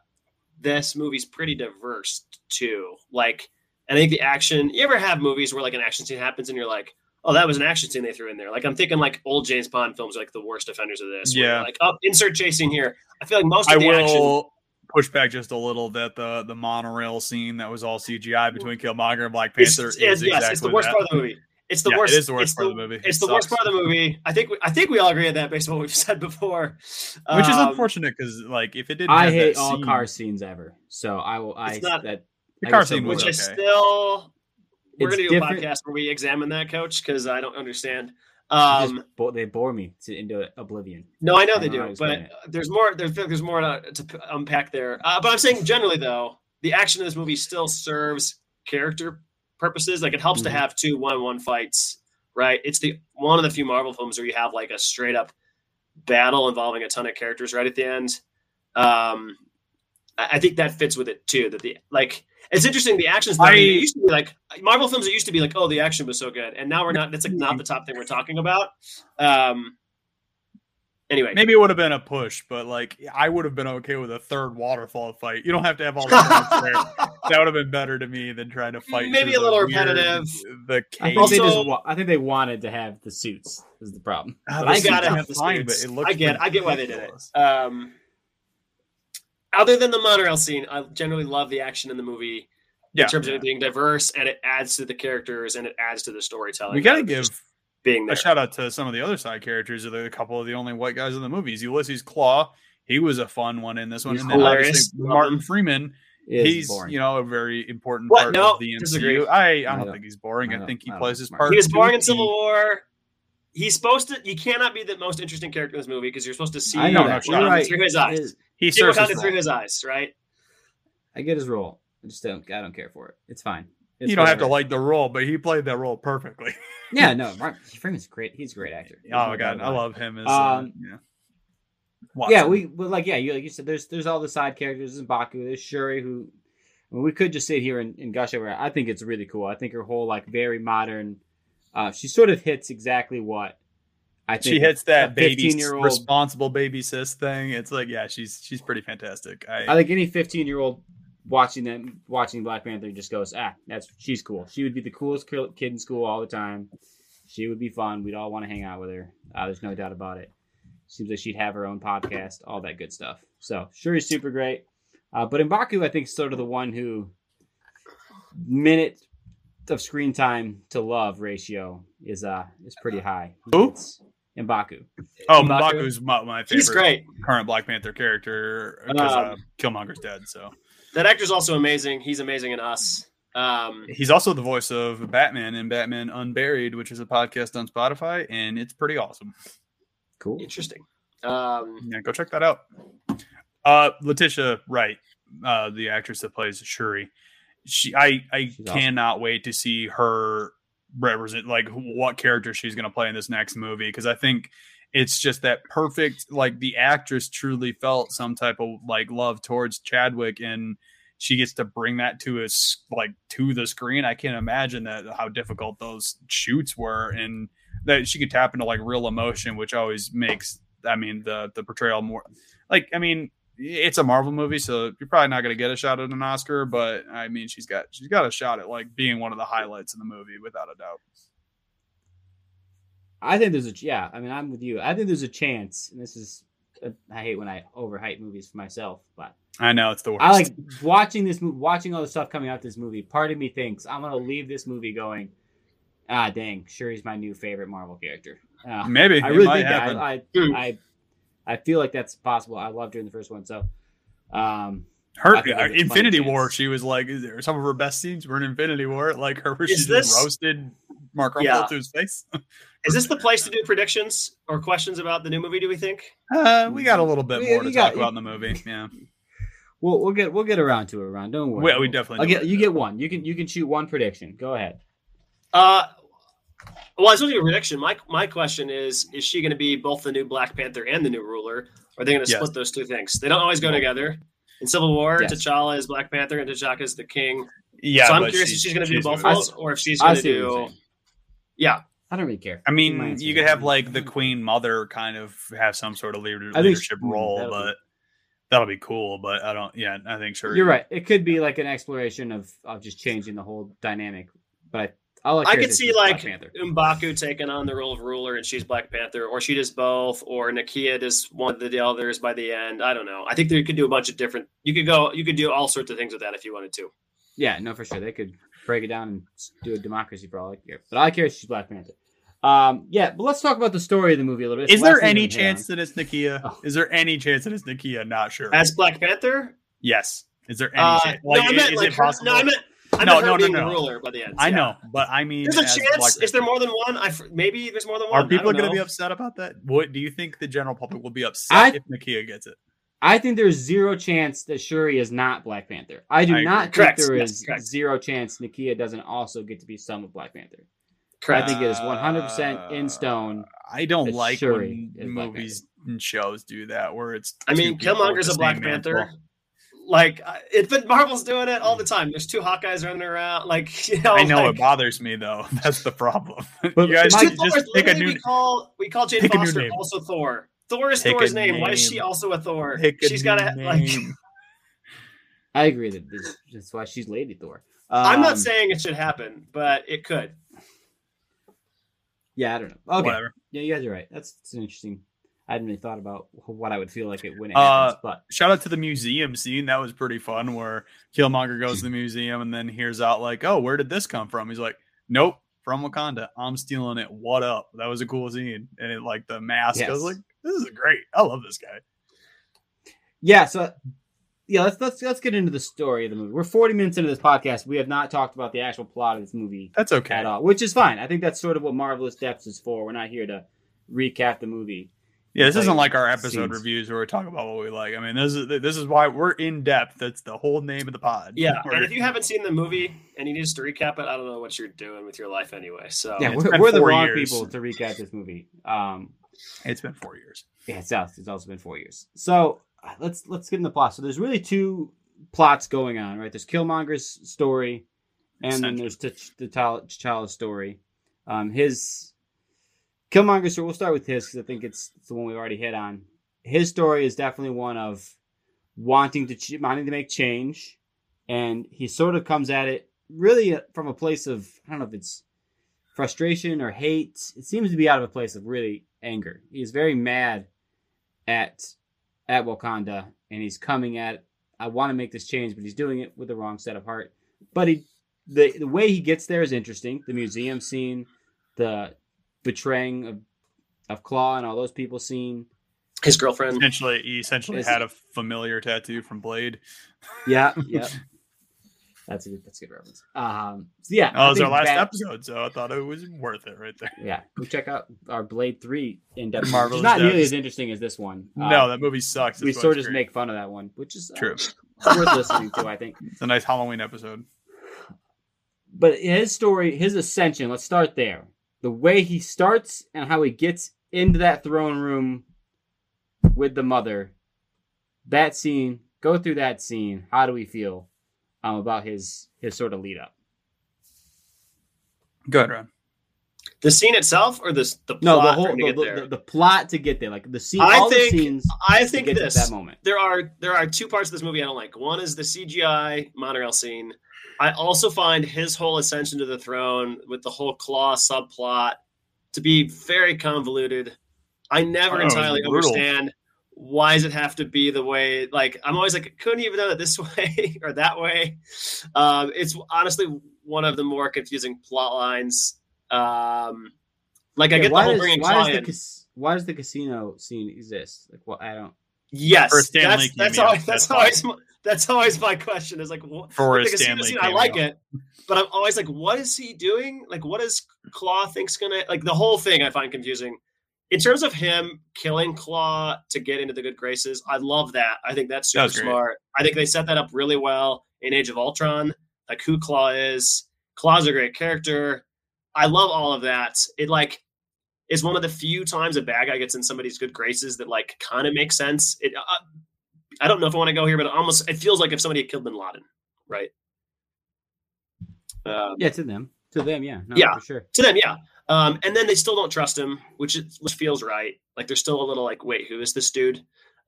this movie's pretty diverse too. Like, I think the action. You ever have movies where like an action scene happens and you're like, oh, that was an action scene they threw in there. Like I'm thinking like old James Bond films are like the worst offenders of this. Yeah. Like, oh, insert chasing here. I feel like most I of the action. will push back just a little that the the monorail scene that was all CGI between Killmonger and Black It's, Panther it's- is yes, exactly it's the worst that. part of the movie. It's the Yeah, worst. It is the worst it's part of the movie. It's It the worst part of the movie. I think. We, I think we all agree on that based on what we've said before. which is Um, unfortunate because like if it didn't, I have hate that all scene- car scenes ever. So I will. I It's not- that The I car scene which okay. is still. We're It's gonna do a podcast where we examine that, Coach, because I don't understand. They Um, just bo- they bore me to, into oblivion. no, I know I they don't know do, but explain there's more. There's there's more to, to unpack there. Uh, but I'm saying generally though, the action in this movie still serves character purposes. Like it helps Mhm. to have two one-on-one fights, right? It's the one of the few Marvel films where you have like a straight up battle involving a ton of characters right at the end. Um, I think that fits with it too. That the like it's interesting. The action's. I- used to be like Marvel films. It used to be like, oh, the action was so good, and now we're not. That's like not the top thing we're talking about. Um. Anyway, Maybe it would have been a push, but like I would have been okay with a third waterfall fight. You don't have to have all the there. That would have been better to me than trying to fight. Maybe a little weird- repetitive. The I cave. think they Also- just. Wa- I think they wanted to have the suits. Is the problem. But the I I gotta have the fine, but suits. it looks I get. I get why they did it. Um, other than the monorail scene, I generally love the action in the movie Yeah, in terms of it being diverse and it adds to the characters and it adds to the storytelling. we got to give just being there. a shout out to some of the other side characters. Are a couple of the only white guys in the movies? Ulysses Klaue, he was a fun one in this one, He's and then hilarious. obviously Martin. Freeman. It is he's boring. you know a very important What? part No, of the disagree. MCU. I, I, I don't, don't- think he's boring. I I, think he I plays his part. he was boring in Civil War. He's supposed to. He cannot be the most interesting character in this movie because you're supposed to see I know no, that. no, You're Wakanda right. through his eyes. It- He See serves Wakanda his through his eyes, right? I get his role. I just don't. I don't care for it. It's fine. You don't have to like the role, but he played that role perfectly. Yeah, no. Mark Freeman's great. He's a great actor. There's oh my god, I love him as Um, uh, yeah. Yeah, we but like yeah, you like you said, there's there's all the side characters. There's Baku. There's Shuri, who I mean, we could just sit here and, and gush over. I think it's really cool. I think her whole like very modern. Uh, she sort of hits exactly what I think she hits that baby 15-year-old responsible baby sis thing. It's like yeah, she's she's pretty fantastic. I, I think any 15 year old watching them watching Black Panther just goes, ah, that's she's cool. She would be the coolest kid in school all the time. She would be fun. We'd all want to hang out with her. Uh, there's no doubt about it. Seems like she'd have her own podcast, all that good stuff. So sure, Shuri's super great. Uh, but Mbaku, I think, is sort of the one who minute of screen time to love ratio is uh is pretty high. Who? Mbaku. oh, Mbaku's my, my favorite He's great. current Black Panther character because uh, Um, Killmonger's dead. So That actor's also amazing. He's amazing in Us. Um, he's also the voice of Batman in Batman Unburied, which is a podcast on Spotify, and it's pretty awesome. Cool. interesting. Um, Yeah, go check that out. Uh, Letitia Wright, uh, the actress that plays Shuri, she I I She's awesome. cannot wait to see her represent like what character she's going to play in this next movie because I think it's just that perfect like the actress truly felt some type of like love towards Chadwick and she gets to bring that to us like to the screen. I can't imagine that how difficult those shoots were and that she could tap into like real emotion, which always makes I mean the the portrayal more like I mean it's a Marvel movie, so you're probably not going to get a shot at an Oscar, but I mean she's got she's got a shot at like being one of the highlights in the movie without a doubt. I think there's a yeah. I mean, I'm with you. I think there's a chance, and this is uh, I hate when I overhype movies for myself, but I know it's the worst. I like watching this movie, watching all the stuff coming out of this movie. Part of me thinks I'm gonna leave this movie going, ah, dang, Shuri's my new favorite Marvel character. Uh, maybe I it really might think that. I, Hmm. I, I, I feel like that's possible. I loved her in the first one, so um, Her I think there's a Infinity War, chance. she was like, is there some of her best scenes were in Infinity War, like her where she just roasted Mark Ruffalo Yeah. to his face. is this the place to do predictions or questions about the new movie? Do we think? Uh, we got a little bit We- more we to got- talk about in the movie. Yeah, we'll we'll get we'll get around to it. Ron. don't worry. we, we definitely. Get you get one. You can you can shoot one prediction. Go ahead. Uh, well, I was looking a prediction. My my question is: Is she going to be both the new Black Panther and the new ruler? Or are they going to Yes. split those two things? They don't always go together. In Civil War, Yes. T'Challa is Black Panther and T'Chaka is the king. Yeah, so I'm curious she- if she's going to do both roles or if she's going to see what do. Saying. Yeah, I don't really care. I mean, you could have like the Queen Mother kind of have some sort of leader, leadership she- role, that'll be- but that'll be cool. But I don't. Yeah, I think sure. You're right. It could be like an exploration of of just changing the whole dynamic. But I like. I could see like Black Panther. M'Baku taking on the role of ruler and she's Black Panther, or she does both, or Nakia does one of the others by the end. I don't know. I think they could do a bunch of different. You could go. You could do all sorts of things with that if you wanted to. Yeah, no, for sure. They could break it down and do a democracy for all I care. But I care if she's Black Panther. Um, yeah, but let's talk about the story of the movie a little bit. It's Is the there any we're gonna hit chance that it's Nakia? Oh. Is there any chance that it's Nakia? Not sure. As Black Panther, yes. Is there any uh, chance? no, I meant is like it her, possible? no, I meant I No, meant her no, no, being no. the ruler by the end. I yeah. know, but I mean, There's a chance. Is there more than one? I f- maybe there's more than one. Are people going going to be upset about that? What do you think the general public will be upset I- if Nakia gets it? I think there's zero chance that Shuri is not Black Panther. I do I agree. not think Correct. there Yes, zero chance Nakia doesn't also get to be some of Black Panther. Correct. I think it is 100% in uh, stone. I don't like Shuri when is Black movies and shows do that, where it's. I mean, people Killmonger's a Black Panther. mantle. Like I- it, but Marvel's doing it all the mm. time. There's two Hawkeyes running around. Like you know, I know like, it bothers me though. That's the problem. But you guys my- just Thors, pick a new we call we call Jane pick a new Foster also Thor. Thor is Pick Thor's name. Why is she also a Thor? pick She's got to like. I agree that this, that's why she's Lady Thor. I'm Um, not saying it should happen, but it could. Yeah, I don't know. Okay. Whatever. Yeah, you guys are right. That's, that's an interesting. I hadn't really thought about what I would feel like it when it Uh, happens, but Shout out to the museum scene. That was pretty fun. Where Killmonger goes to the museum and then hears out like, "Oh, where did this come from?" He's like, "Nope, from Wakanda. I'm stealing it. What up?" That was a cool scene. And it like the mask. I was like, "This is great. I love this guy." yeah. So yeah, let's let's let's get into the story of the movie. We're 40 minutes into this podcast. We have not talked about the actual plot of this movie That's okay. at all, which is fine. I think that's sort of what Marvelous Depths is for. We're not here to recap the movie. Yeah, this Like, isn't like our episode scenes. reviews where we talk about what we like. I mean, this is this is why we're in depth. That's the whole name of the pod. Yeah, We're- and if you haven't seen the movie and you need us to recap it, I don't know what you're doing with your life anyway. So yeah, we're, we're the four wrong years. people to recap this movie. Um, it's been four years. Yeah, it's also, it's also been four years. So uh, let's let's get in the plot. So there's really two plots going on, right? There's Killmonger's story, and then there's T'Ch- T'Challa- T'Challa's story. Um, his Killmonger's story. We'll start with his because I think it's, it's the one we've already hit on. His story is definitely one of wanting to ch- wanting to make change, and he sort of comes at it really uh, from a place of I don't know if it's frustration or hate. It seems to be out of a place of really anger. He's very mad at at Wakanda, and he's coming at. I want to make this change, but he's doing it with the wrong set of heart. But he, the the way he gets there is interesting. The museum scene, the betraying of of Klaue and all those people scene. his girlfriend. Essentially, he essentially had a familiar tattoo from Blade. Yeah, yeah. That's a good. That's a good reference. Um, so yeah, Oh, I it was our last that- episode, so I thought it was worth it right there. Yeah, go check out our Blade Three in depth. Marvelous It's not nearly as interesting as this one. No, that movie sucks. we That's why sort of just make fun of that one, which is uh, True. worth listening to. I think. It's a nice Halloween episode. But his story, his ascension. Let's start there. The way he starts and how he gets into that throne room with the mother. That scene. Go through that scene. How do we feel um, about his his sort of lead up? Go ahead, Ron. The scene itself, or this the plot No, the whole him to the, get the, there? the, the plot to get there, like the scene, I all think- the scenes I think get this. to that moment. there are there are two parts of this movie I don't like. One is the CGI monorail scene. I also find his whole ascension to the throne with the whole Klaue subplot to be very convoluted. I never Oh, it was entirely brutal. understand why does it have to be the way like I'm always like couldn't you have done it this way or that way. Um, it's honestly one of the more confusing plot lines. Um, like I Yeah, get the why whole does, bringing why Klaue does the cas- why does the casino scene exist? Like, what I don't. Yes, For Stan that's Lee that's cameo, always that's that's always my, that's always my question. Is like what, For like a the casino Stan scene, I like it, but I'm always like, what is he doing? Like, what is Klaue thinks gonna like the whole thing? I find confusing. In terms of him killing Klaue to get into the good graces, I love that. I think that's That super was great. smart. I think they set that up really well in Age of Ultron, like who Klaue is. Klaue's a great character. I love all of that. It like is one of the few times a bad guy gets in somebody's good graces that like kind of makes sense. It, uh, I don't know if I want to go here, but it almost it feels like if somebody had killed Bin Laden, right? Um, Yeah, to them, to them, yeah, no, Yeah. for sure. to them, yeah. Um, and then they still don't trust him, which is, which feels right. Like they're still a little like, wait, who is this dude?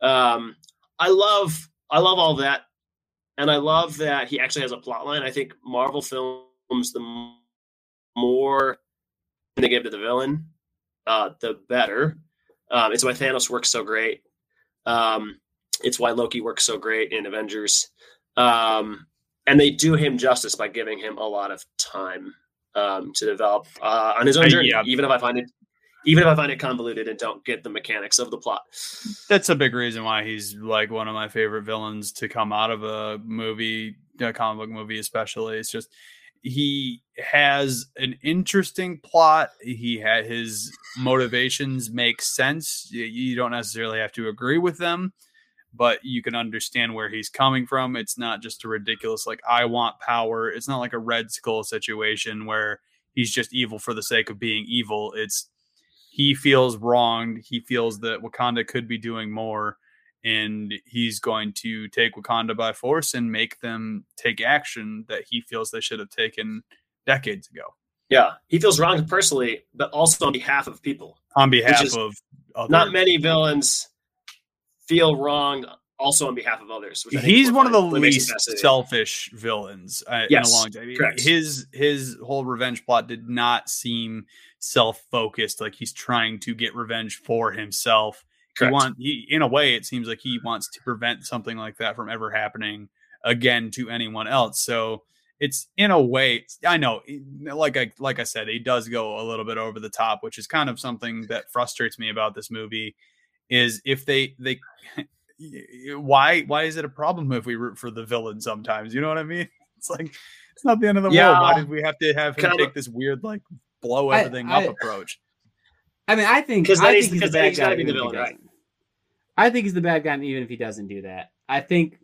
Um, I love, I love all that, and I love that he actually has a plot line. I think Marvel films the more they give to the villain, uh, the better. Um, it's why Thanos works so great. Um, it's why Loki works so great in Avengers. Um, and they do him justice by giving him a lot of time um, to develop uh, on his own journey. yeah. Even if I find it, even if I find it convoluted and don't get the mechanics of the plot. That's a big reason why he's like one of my favorite villains to come out of a movie, a comic book movie, especially. It's just he has an interesting plot. He had his motivations make sense. You don't necessarily have to agree with them, but you can understand where he's coming from. It's not just a ridiculous like I want power. It's not like a Red Skull situation where he's just evil for the sake of being evil. It's he feels wronged. He feels that Wakanda could be doing more and he's going to take Wakanda by force and make them take action that he feels they should have taken decades ago. Yeah, he feels wronged personally, but also on behalf of people. On behalf of other... not many villains feel wronged also on behalf of others. He's one of the least selfish villains uh, yes, in a long time. Correct. His his whole revenge plot did not seem self focused. Like he's trying to get revenge for himself. Correct. He want he, in a way, it seems like he wants to prevent something like that from ever happening again to anyone else. So it's in a way, I know, like I like I said, he does go a little bit over the top, which is kind of something that frustrates me about this movie. Is if they they why why is it a problem if we root for the villain sometimes? You know what I mean? It's like it's not the end of the yeah, world. Why did we have to have him take this weird like blow everything I, up I, approach? I mean, I think because I think he's, he's the bad guy. Be the villain, right? I think he's the bad guy, even if he doesn't do that. I think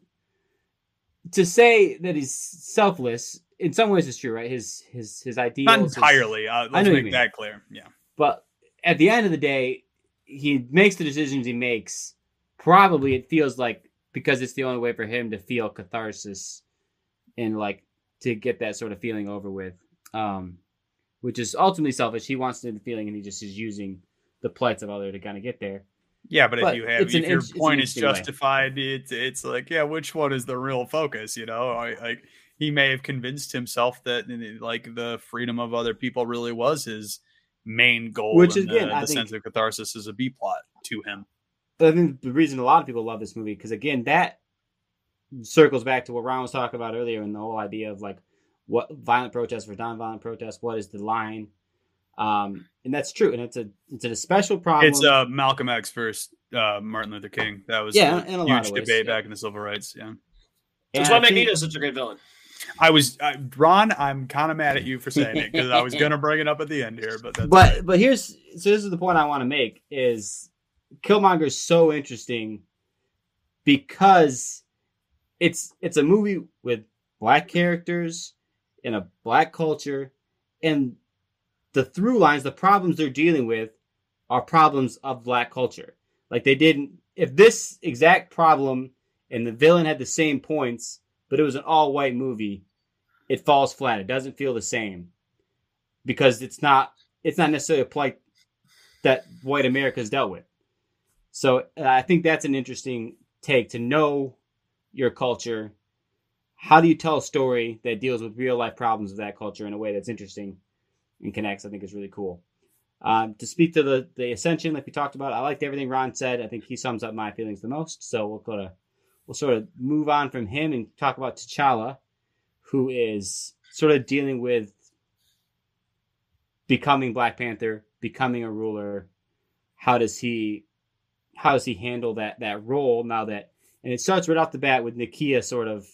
to say that he's selfless in some ways is true, right? His his his ideals. Not entirely. His, uh, let's I know make that clear. Yeah. But at the end of the day, he makes the decisions he makes. Probably it feels like because it's the only way for him to feel catharsis and like to get that sort of feeling over with. Um, which is ultimately selfish. He wants the feeling and he just is using the plights of other to kind of get there. Yeah, but, but if you have if your point is justified, it's it's like yeah, which one is the real focus? You know, like he may have convinced himself that like the freedom of other people really was his main goal. Which is again, the, the sense of catharsis is a B plot to him. I think the reason a lot of people love this movie because again, that circles back to what Ron was talking about earlier, and the whole idea of like what violent protest versus non-violent protest. What is the line? Um, and that's true, and it's a it's a special problem. It's uh, Malcolm X versus uh, Martin Luther King. That was yeah, a, huge debate ways, back in the civil rights. Yeah, that's why Magneto is such a great villain. I was uh, Ron. I'm kind of mad at you for saying it because I was going to bring it up at the end here, but but right. but here's so this is the point I want to make is Killmonger is so interesting because it's it's a movie with black characters in a black culture and the through lines, the problems they're dealing with are problems of black culture. Like they didn't, if this exact problem and the villain had the same points, but it was an all white movie, it falls flat. It doesn't feel the same because it's not, it's not necessarily a plight that white America's dealt with. So uh, I think that's an interesting take to know your culture. How do you tell a story that deals with real life problems of that culture in a way that's interesting and connects, I think is really cool. Um, to speak to the the ascension, like we talked about, I liked everything Ron said. I think he sums up my feelings the most. So we'll go to we'll sort of move on from him and talk about T'Challa, who is sort of dealing with becoming Black Panther, becoming a ruler. How does he how does he handle that that role now that and it starts right off the bat with Nakia sort of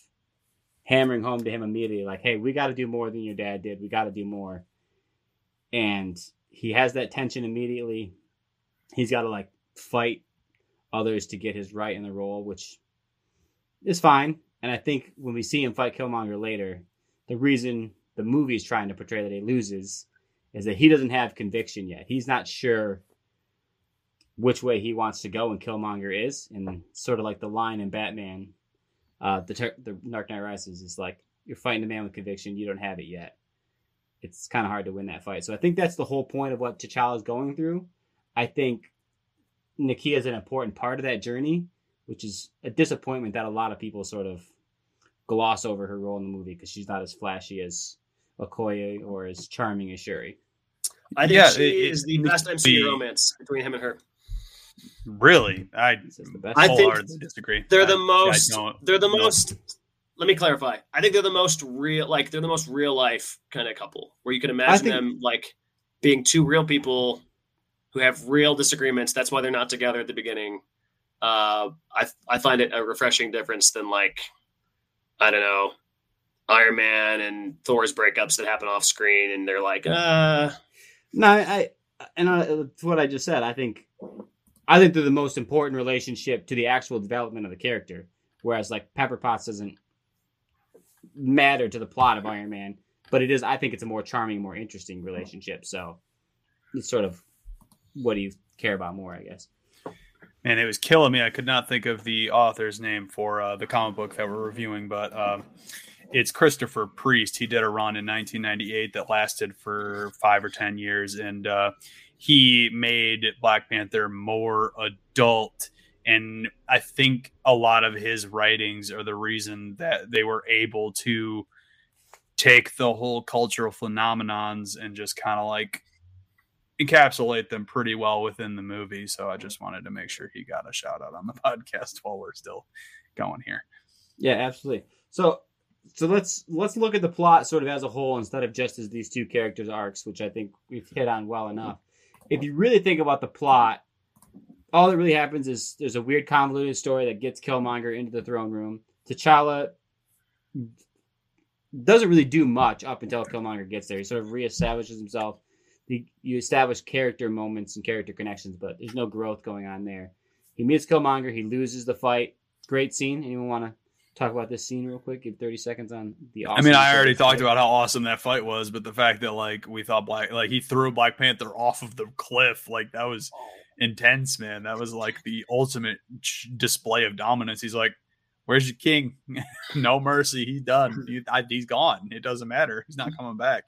hammering home to him immediately, like, hey, we got to do more than your dad did. We got to do more and he has that tension immediately. He's got to like fight others to get his right in the role, which is fine. And I think when we see him fight Killmonger later, the reason the movie is trying to portray that he loses is that he doesn't have conviction yet. He's not sure which way he wants to go, and Killmonger is. And sort of like the line in Batman, uh, the ter- the Dark Knight Rises is like you're fighting a man with conviction, you don't have it yet it's kind of hard to win that fight. So I think that's the whole point of what T'Challa is going through. I think Nakia is an important part of that journey, which is a disappointment that a lot of people sort of gloss over her role in the movie because she's not as flashy as Okoye or as charming as Shuri. I think yeah, she it, is the best MCU romance between him and her. Really, I I think disagree. They're the most. they're the most let me clarify. I think they're the most real, like they're the most real life kind of couple where you can imagine think, them like being two real people who have real disagreements. That's why they're not together at the beginning. Uh, I I find it a refreshing difference than like I don't know Iron Man and Thor's breakups that happen off screen, and they're like, uh. No, I and I, what I just said. I think I think they're the most important relationship to the actual development of the character. Whereas like Pepper Potts doesn't matter to the plot of Iron Man, but it is. I think it's a more charming, more interesting relationship. So it's sort of what do you care about more, I guess. And it was killing me. I could not think of the author's name for uh, the comic book that we're reviewing, but um, it's Christopher Priest. He did a run in 1998 that lasted for five or ten years, and uh, he made Black Panther more adult. And I think a lot of his writings are the reason that they were able to take the whole cultural phenomenons and just kind of like encapsulate them pretty well within the movie. So I just wanted to make sure he got a shout out on the podcast while we're still going here. Yeah, absolutely. So so let's let's look at the plot sort of as a whole instead of just as these two characters arcs, which I think we've hit on well mm-hmm. enough. If you really think about the plot, all that really happens is there's a weird convoluted story that gets Killmonger into the throne room. T'Challa doesn't really do much up until Killmonger gets there. He sort of reestablishes himself you, you establish character moments and character connections, but there's no growth going on there. He meets Killmonger. He loses the fight. Great scene. Anyone want to talk about this scene real quick? Give 30 seconds on the. Awesome I mean, I already talked about how awesome that fight was, but the fact that like we thought Black, like he threw Black Panther off of the cliff, like that was intense, man. That was like the ultimate display of dominance. He's like, "Where's your king? no mercy. He's done. He, I, he's gone. It doesn't matter. He's not mm-hmm. coming back."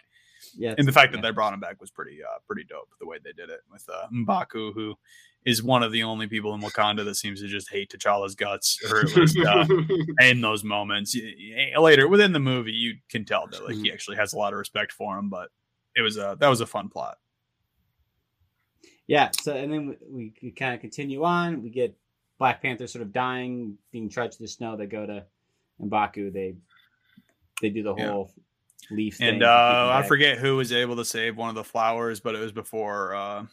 Yeah, and the fact yeah. that they brought him back was pretty uh, pretty dope. The way they did it with uh, Mbaku, who is one of the only people in Wakanda that seems to just hate T'Challa's guts, or at least uh, in those moments. Later within the movie, you can tell that like he mm-hmm. actually has a lot of respect for him. But it was a that was a fun plot. Yeah. So and then we, we kind of continue on. We get Black Panther sort of dying, being trudged to the snow. They go to Mbaku. They they do the whole yeah leaf. And uh, I forget who was able to save one of the flowers, but it was before uh,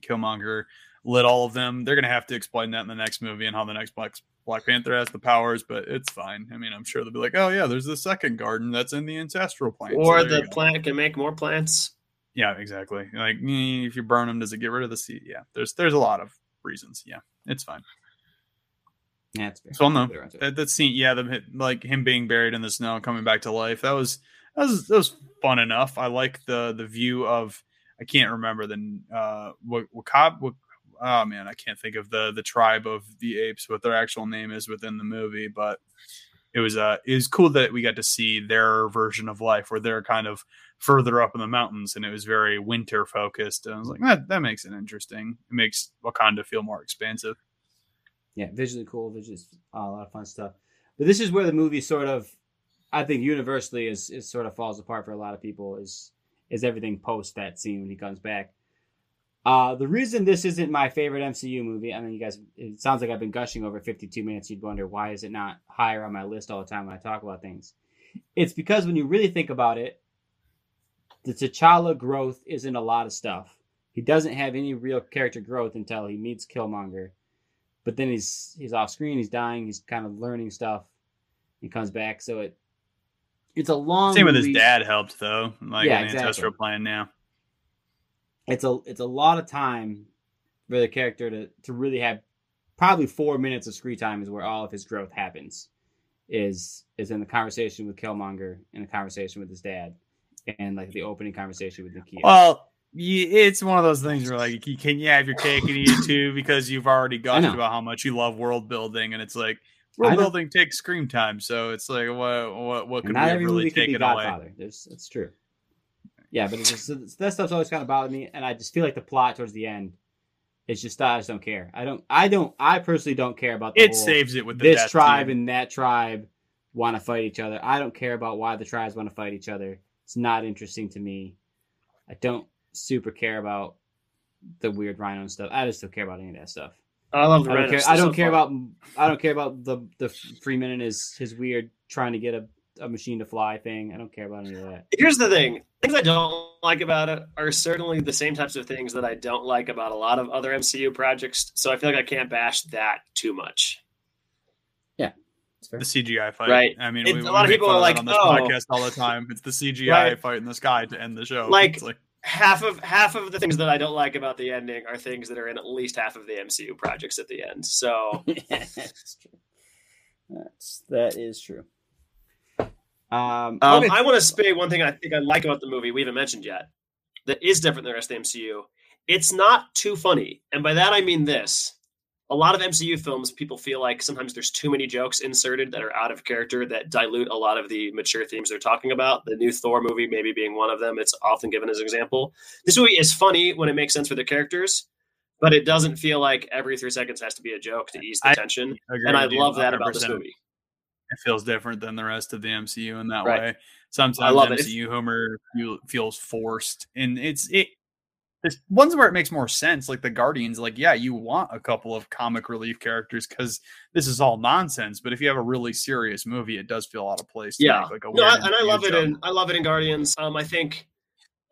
Killmonger lit all of them. They're gonna have to explain that in the next movie and how the next Black Black Panther has the powers, but it's fine. I mean, I'm sure they'll be like, oh yeah, there's the second garden that's in the ancestral plant, or so the plant can make more plants. Yeah, exactly. Like if you burn them, does it get rid of the seed? Yeah, there's there's a lot of reasons. Yeah, it's fine. Yeah, it's fair. So no, that, that scene, yeah, the, like him being buried in the snow, coming back to life. That was that was that was fun enough. I like the the view of I can't remember the uh Wakab. Wak, oh man, I can't think of the the tribe of the apes, what their actual name is within the movie, but it was uh it was cool that we got to see their version of life where they're kind of further up in the mountains and it was very winter focused. And I was like, that that makes it interesting. It makes Wakanda feel more expansive. Yeah, visually cool, visually a lot of fun stuff. But this is where the movie sort of I think universally is is sort of falls apart for a lot of people is is everything post that scene when he comes back. Uh, the reason this isn't my favorite MCU movie, I mean, you guys, it sounds like I've been gushing over 52 minutes. You'd wonder why is it not higher on my list all the time when I talk about things. It's because when you really think about it, the T'Challa growth isn't a lot of stuff. He doesn't have any real character growth until he meets Killmonger, but then he's he's off screen, he's dying, he's kind of learning stuff, he comes back. So it it's a long. Same with his dad helped though, like yeah, in the exactly. ancestral plan. Now, it's a it's a lot of time for the character to to really have probably four minutes of screen time is where all of his growth happens. Is is in the conversation with Killmonger, in the conversation with his dad, and like the opening conversation with Nakia. Well, it's one of those things where like you can you have your cake and eat it too because you've already gushed about how much you love world building, and it's like world building takes screen time, so it's like what what what can we really take it Godfather. away? There's, that's true. Yeah, but it's just, that stuff's always kind of bothered me, and I just feel like the plot towards the end it's just I just don't care. I don't. I don't. I personally don't care about the. it. saves it with this tribe team. and that tribe want to fight each other. I don't care about why the tribes want to fight each other. It's not interesting to me. I don't super care about the weird rhino and stuff. I just don't care about any of that stuff. I love the I don't care, I don't so care about I don't care about the the Freeman and his his weird trying to get a, a machine to fly thing. I don't care about any of that. Here's the thing. Things I don't like about it are certainly the same types of things that I don't like about a lot of other MCU projects. So I feel like I can't bash that too much. Yeah. The CGI fight, right? I mean, we, a lot of people are like, on this "Oh, podcast all the time." It's the CGI right. fight in the sky to end the show. Like, like half of half of the things that I don't like about the ending are things that are in at least half of the MCU projects at the end. So That's true. That's that is true. Um, Um. I want to say one thing I think I like about the movie we haven't mentioned yet that is different than the rest of the MCU. It's not too funny. And by that I mean this. A lot of MCU films, people feel like sometimes there's too many jokes inserted that are out of character that dilute a lot of the mature themes they're talking about. The new Thor movie, maybe being one of them, it's often given as an example. This movie is funny when it makes sense for the characters, but it doesn't feel like every three seconds has to be a joke to ease the I tension. And I love that about this movie. It feels different than the rest of the MCU in that Right. way. Sometimes love it. MCU humor feel- feels forced, and it's it. There's ones where it makes more sense, like the Guardians. Like, yeah, you want a couple of comic relief characters because this is all nonsense. But if you have a really serious movie, it does feel out of place. Yeah. make, like a No, I, and I love it in. I love it in Guardians. Um, I think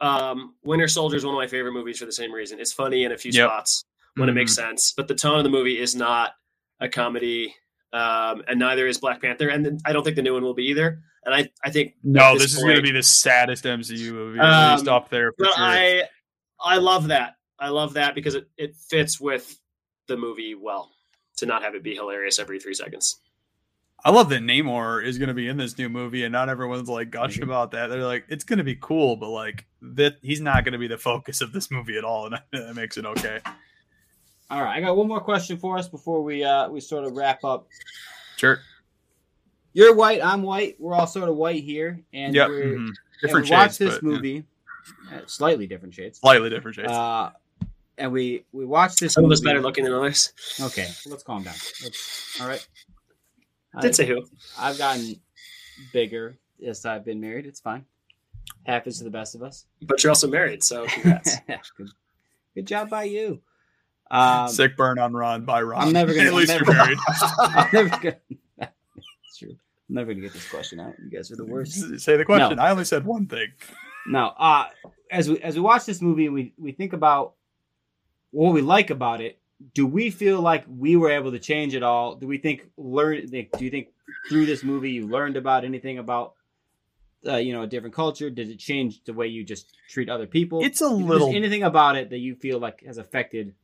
um, Winter Soldier is one of my favorite movies for the same reason. It's funny in a few Yep. spots when it makes Mhm. sense, but the tone of the movie is not a comedy, um, and neither is Black Panther, and then I don't think the new one will be either. And I I think No, at this, is going to be the saddest MCU movie, at least Um, up there for But sure. I I love that. I love that because it, it fits with the movie well to not have it be hilarious every three seconds. I love that Namor is going to be in this new movie, and not everyone's like gushing Mhm. about that. They're like, it's going to be cool, but like that he's not going to be the focus of this movie at all, and that makes it okay. all right, I got one more question for us before we uh we sort of wrap up. Sure. You're white, I'm white. We're all sort of white here, and Yep. we're mhm. and we watched shades, this but, yeah, movie, uh, slightly different shades. slightly different shades. Uh, and we we watched this. Some of us better looking than others. Okay, let's calm down. Let's, all right. I, Did say who? I've gotten bigger as I've been married. It's fine. Happens to the best of us. But you're also married, so congrats. good, good job by you. Um, Sick burn on Ron by Ron. I'm never gonna. At least I'm you're married. I'm never gonna. That's true. I'm never gonna get this question out. You guys are the worst. Say the question. No. I only said one thing. No. Uh as we as we watch this movie we we think about what we like about it, do we feel like we were able to change it all? Do we think learn? think- Do you think through this movie you learned about anything about? Uh, you know, a different culture. Did it change the way you just treat other people? It's a little anything about it that you feel like has affected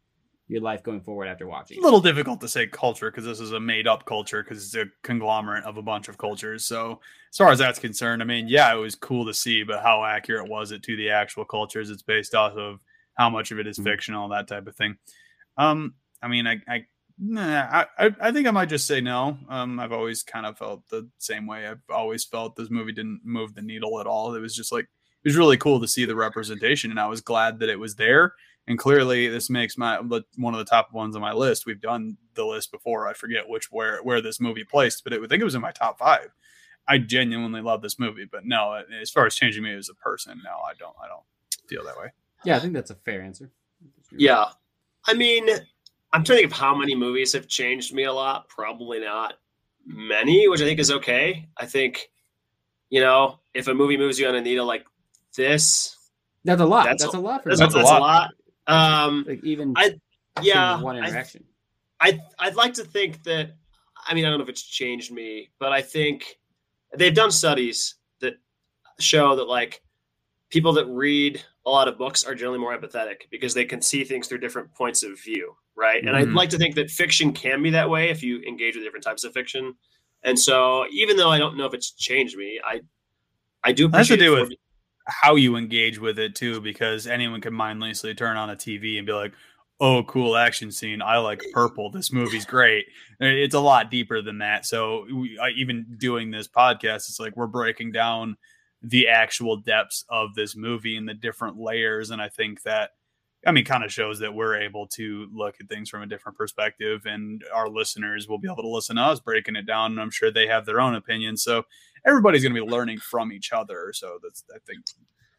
your life going forward after watching. a little difficult to say culture because this is a made up culture because it's a conglomerate of a bunch of cultures. So as far as that's concerned, I mean, yeah, it was cool to see, but how accurate was it to the actual cultures it's based off of? How much of it is Mhm. fictional, that type of thing. Um, I mean, I, I, nah, I, I, I think I might just say no. Um, I've always kind of felt the same way. I've always felt this movie didn't move the needle at all. It was just like it was really cool to see the representation, and I was glad that it was there. And clearly, this makes my one of the top ones on my list. We've done the list before. I forget which where where this movie placed, but it, I think it was in my top five. I genuinely love this movie, but no, uh, as far as changing me as a person, no, I don't. I don't feel that way. Yeah, I think that's a fair answer. Yeah. I mean, I'm trying to think of how many movies have changed me a lot. Probably not many, which I think is okay. I think, you know, if a movie moves you on a needle like this, That's a lot. That's That's, a- a lot for that's, me. That's a lot. Lot. Um, Like even I- yeah, one interaction. I I'd like to think that I mean I don't know if it's changed me, but I think they've done studies that show that like people that read a lot of books are generally more empathetic because they can see things through different points of view, right? And I'd Mhm. like to think that fiction can be that way if you engage with different types of fiction. And so even though I don't know if it's changed me, I I do That has to do it with for- how you engage with it too, because anyone can mindlessly turn on a TV and be like, "Oh, cool action scene! I like purple. This movie's great." It's a lot deeper than that. So we, I, even doing this podcast, it's like we're breaking down the actual depths of this movie and the different layers, and I think that. I mean, kind of shows that we're able to look at things from a different perspective, and our listeners will be able to listen to us breaking it down. And I'm sure they have their own opinions. So everybody's going to be learning from each other. So that's, I think,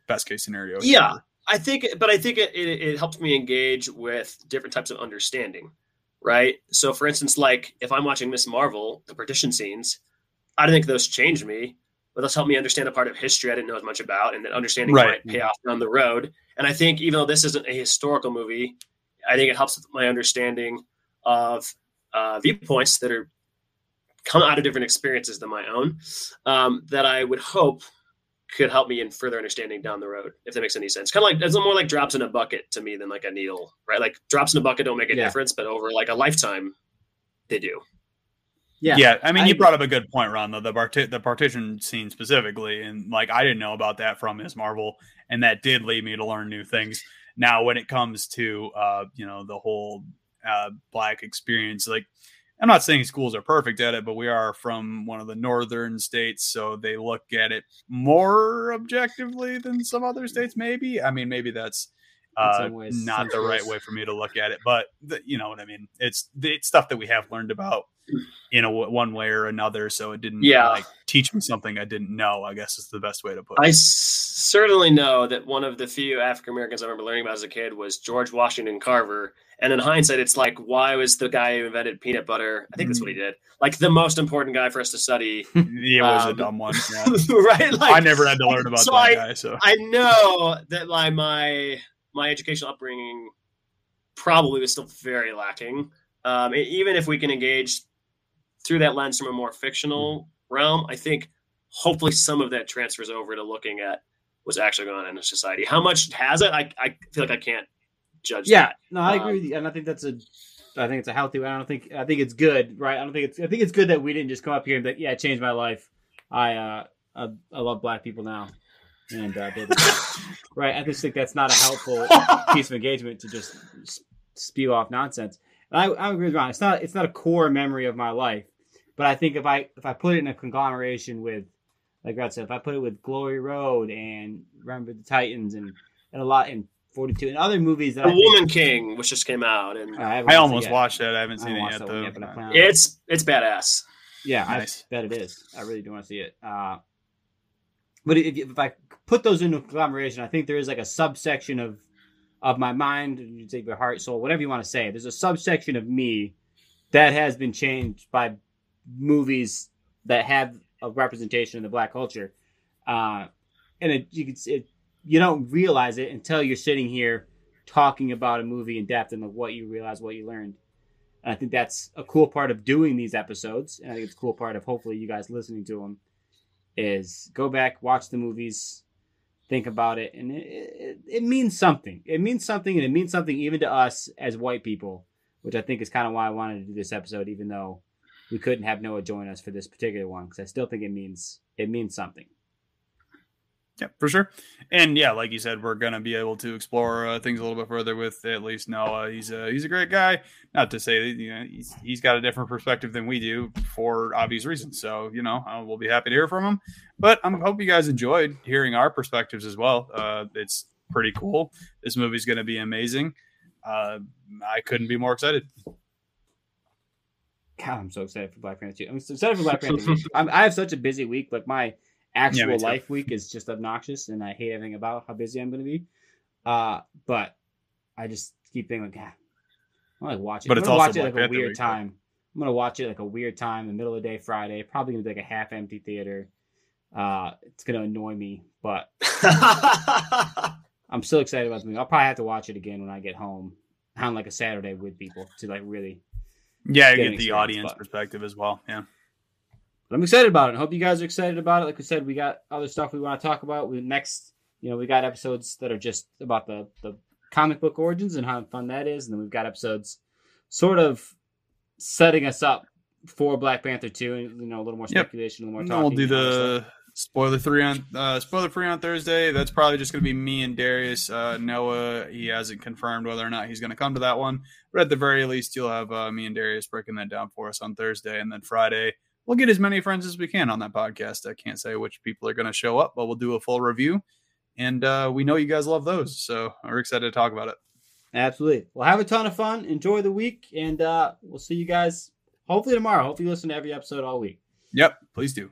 best case scenario. Yeah. I think, but I think it, it, it helps me engage with different types of understanding, right? So, for instance, like if I'm watching Ms. Marvel, the partition scenes, I don't think those change me, but those help me understand a part of history I didn't know as much about, and that understanding Right. might pay off down the road. And I think even though this isn't a historical movie, I think it helps with my understanding of uh, viewpoints that are come out of different experiences than my own. Um, that I would hope could help me in further understanding down the road, if that makes any sense. Kind of like it's more like drops in a bucket to me than like a needle, right? Like drops in a bucket don't make a Yeah. difference, but over like a lifetime, they do. Yeah, Yeah, I mean, I you brought up a good point, Ron. Though the parti- the partition scene specifically, and like I didn't know about that from Ms. Marvel, and that did lead me to learn new things. Now, when it comes to uh, you know the whole uh, black experience, like I'm not saying schools are perfect at it, but we are from one of the northern states, so they look at it more objectively than some other states. Maybe I mean, maybe that's uh, ways, not the right way for me to look at it, but the, you know what I mean. It's it's stuff that we have learned about in a w- one way or another, so it didn't Yeah. like teach me something I didn't know. I guess is the best way to put I it. s- certainly know that one of the few African Americans I remember learning about as a kid was George Washington Carver. And in hindsight, it's like, why was the guy who invented peanut butter? I think that's what he did. Like the most important guy for us to study, it was um, a dumb one. yeah. right? Like I never had to learn about so that I- guy. So I know that like my my educational upbringing probably was still very lacking. Um, even if we can engage through that lens from a more fictional realm, I think hopefully some of that transfers over to looking at what's actually going on in society. How much has it? I, I feel like I can't judge. Yeah, that. no, I Um, agree with you, and I think that's a, I think it's a healthy way. I don't think I think it's good, right? I don't think it's I think it's good that we didn't just come up here and like, yeah, it changed my life. I uh, I, I love black people now, and uh, right. I just think that's not a helpful piece of engagement to just spew off nonsense. And I, I agree with Ron. It's not it's not a core memory of my life, but I think if I if I put it in a conglomeration with, like Red said, if I put it with Glory Road and Remember the Titans and and a lot in Forty Two and other movies that The I think- Woman King, which just came out, and I, I watched it almost watched it. I haven't seen haven't it yet though. yet, but I it's it's badass. Yeah, Nice. I bet it is. I really do want to see it. Uh, but if, if I put those into a conglomeration, I think there is like a subsection of of my mind, you take your heart, soul, whatever you want to say. There's a subsection of me that has been changed by movies that have a representation of the black culture, uh, and it, you can it, you don't realize it until you're sitting here talking about a movie in depth and what you realize, what you learned. And I think that's a cool part of doing these episodes, and I think it's a cool part of hopefully you guys listening to them is go back, watch the movies, think about it, and it, it, it means something. It means something, and it means something even to us as white people, which I think is kind of why I wanted to do this episode, even though we couldn't have Noah join us for this particular one, because I still think it means it means something. Yeah, for sure. And yeah, like you said, we're gonna be able to explore uh, things a little bit further with at least Noah. He's a he's a great guy. Not to say you know he's he's got a different perspective than we do for obvious reasons. So you know uh, we'll be happy to hear from him. But I hope you guys enjoyed hearing our perspectives as well. Uh, it's pretty cool. This movie's gonna be amazing. Uh, I couldn't be more excited. God, I'm so excited for Black Panther 2. I'm so excited for Black Panther 2. I'm, I have such a busy week. Like my actual too. life week is just obnoxious, and I hate everything about how busy I'm going to be. Uh, but I just keep thinking like, ah, I'm gonna watch it. But I'm it's gonna also watch it like a weird week, time. I'm gonna watch it like a weird time, in the middle of the day, Friday. Probably gonna be like a half empty theater. Uh, it's gonna annoy me, but I'm still excited about the movie. I'll probably have to watch it again when I get home on like a Saturday with people to like really Yeah, Get get the audience but- perspective as well. Yeah. But I'm excited about it. I hope you guys are excited about it. Like we said, we got other stuff we want to talk about. We next, you know, we got episodes that are just about the the comic book origins and how fun that is, and then we've got episodes sort of setting us up for Black Panther two, and you know, a little more Yep. speculation, a little more talking. then we'll do the spoiler three on uh, spoiler free on Thursday. That's probably just going to be me and Darius. Uh, Noah, he hasn't confirmed whether or not he's going to come to that one, but at the very least, you'll have uh, me and Darius breaking that down for us on Thursday, and then Friday we'll get as many friends as we can on that podcast. I can't say which people are going to show up, but we'll do a full review, and uh, we know you guys love those, so we're excited to talk about it. Absolutely. Well, have a ton of fun. Enjoy the week, and uh, we'll see you guys hopefully tomorrow. Hopefully, you listen to every episode all week. Yep, please do.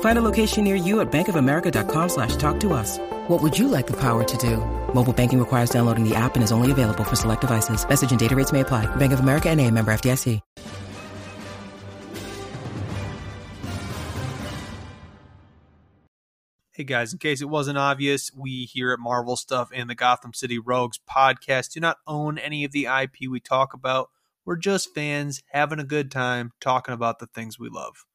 Find a location near you at bankofamerica.com slash talk to us. What would you like the power to do? Mobile banking requires downloading the app and is only available for select devices. Message and data rates may apply. Bank of America N.A. member FDIC. Hey guys, in case it wasn't obvious, we here at Marvel Stuff and the Gotham City Rogues podcast do not own any of the IP we talk about. We're just fans having a good time talking about the things we love.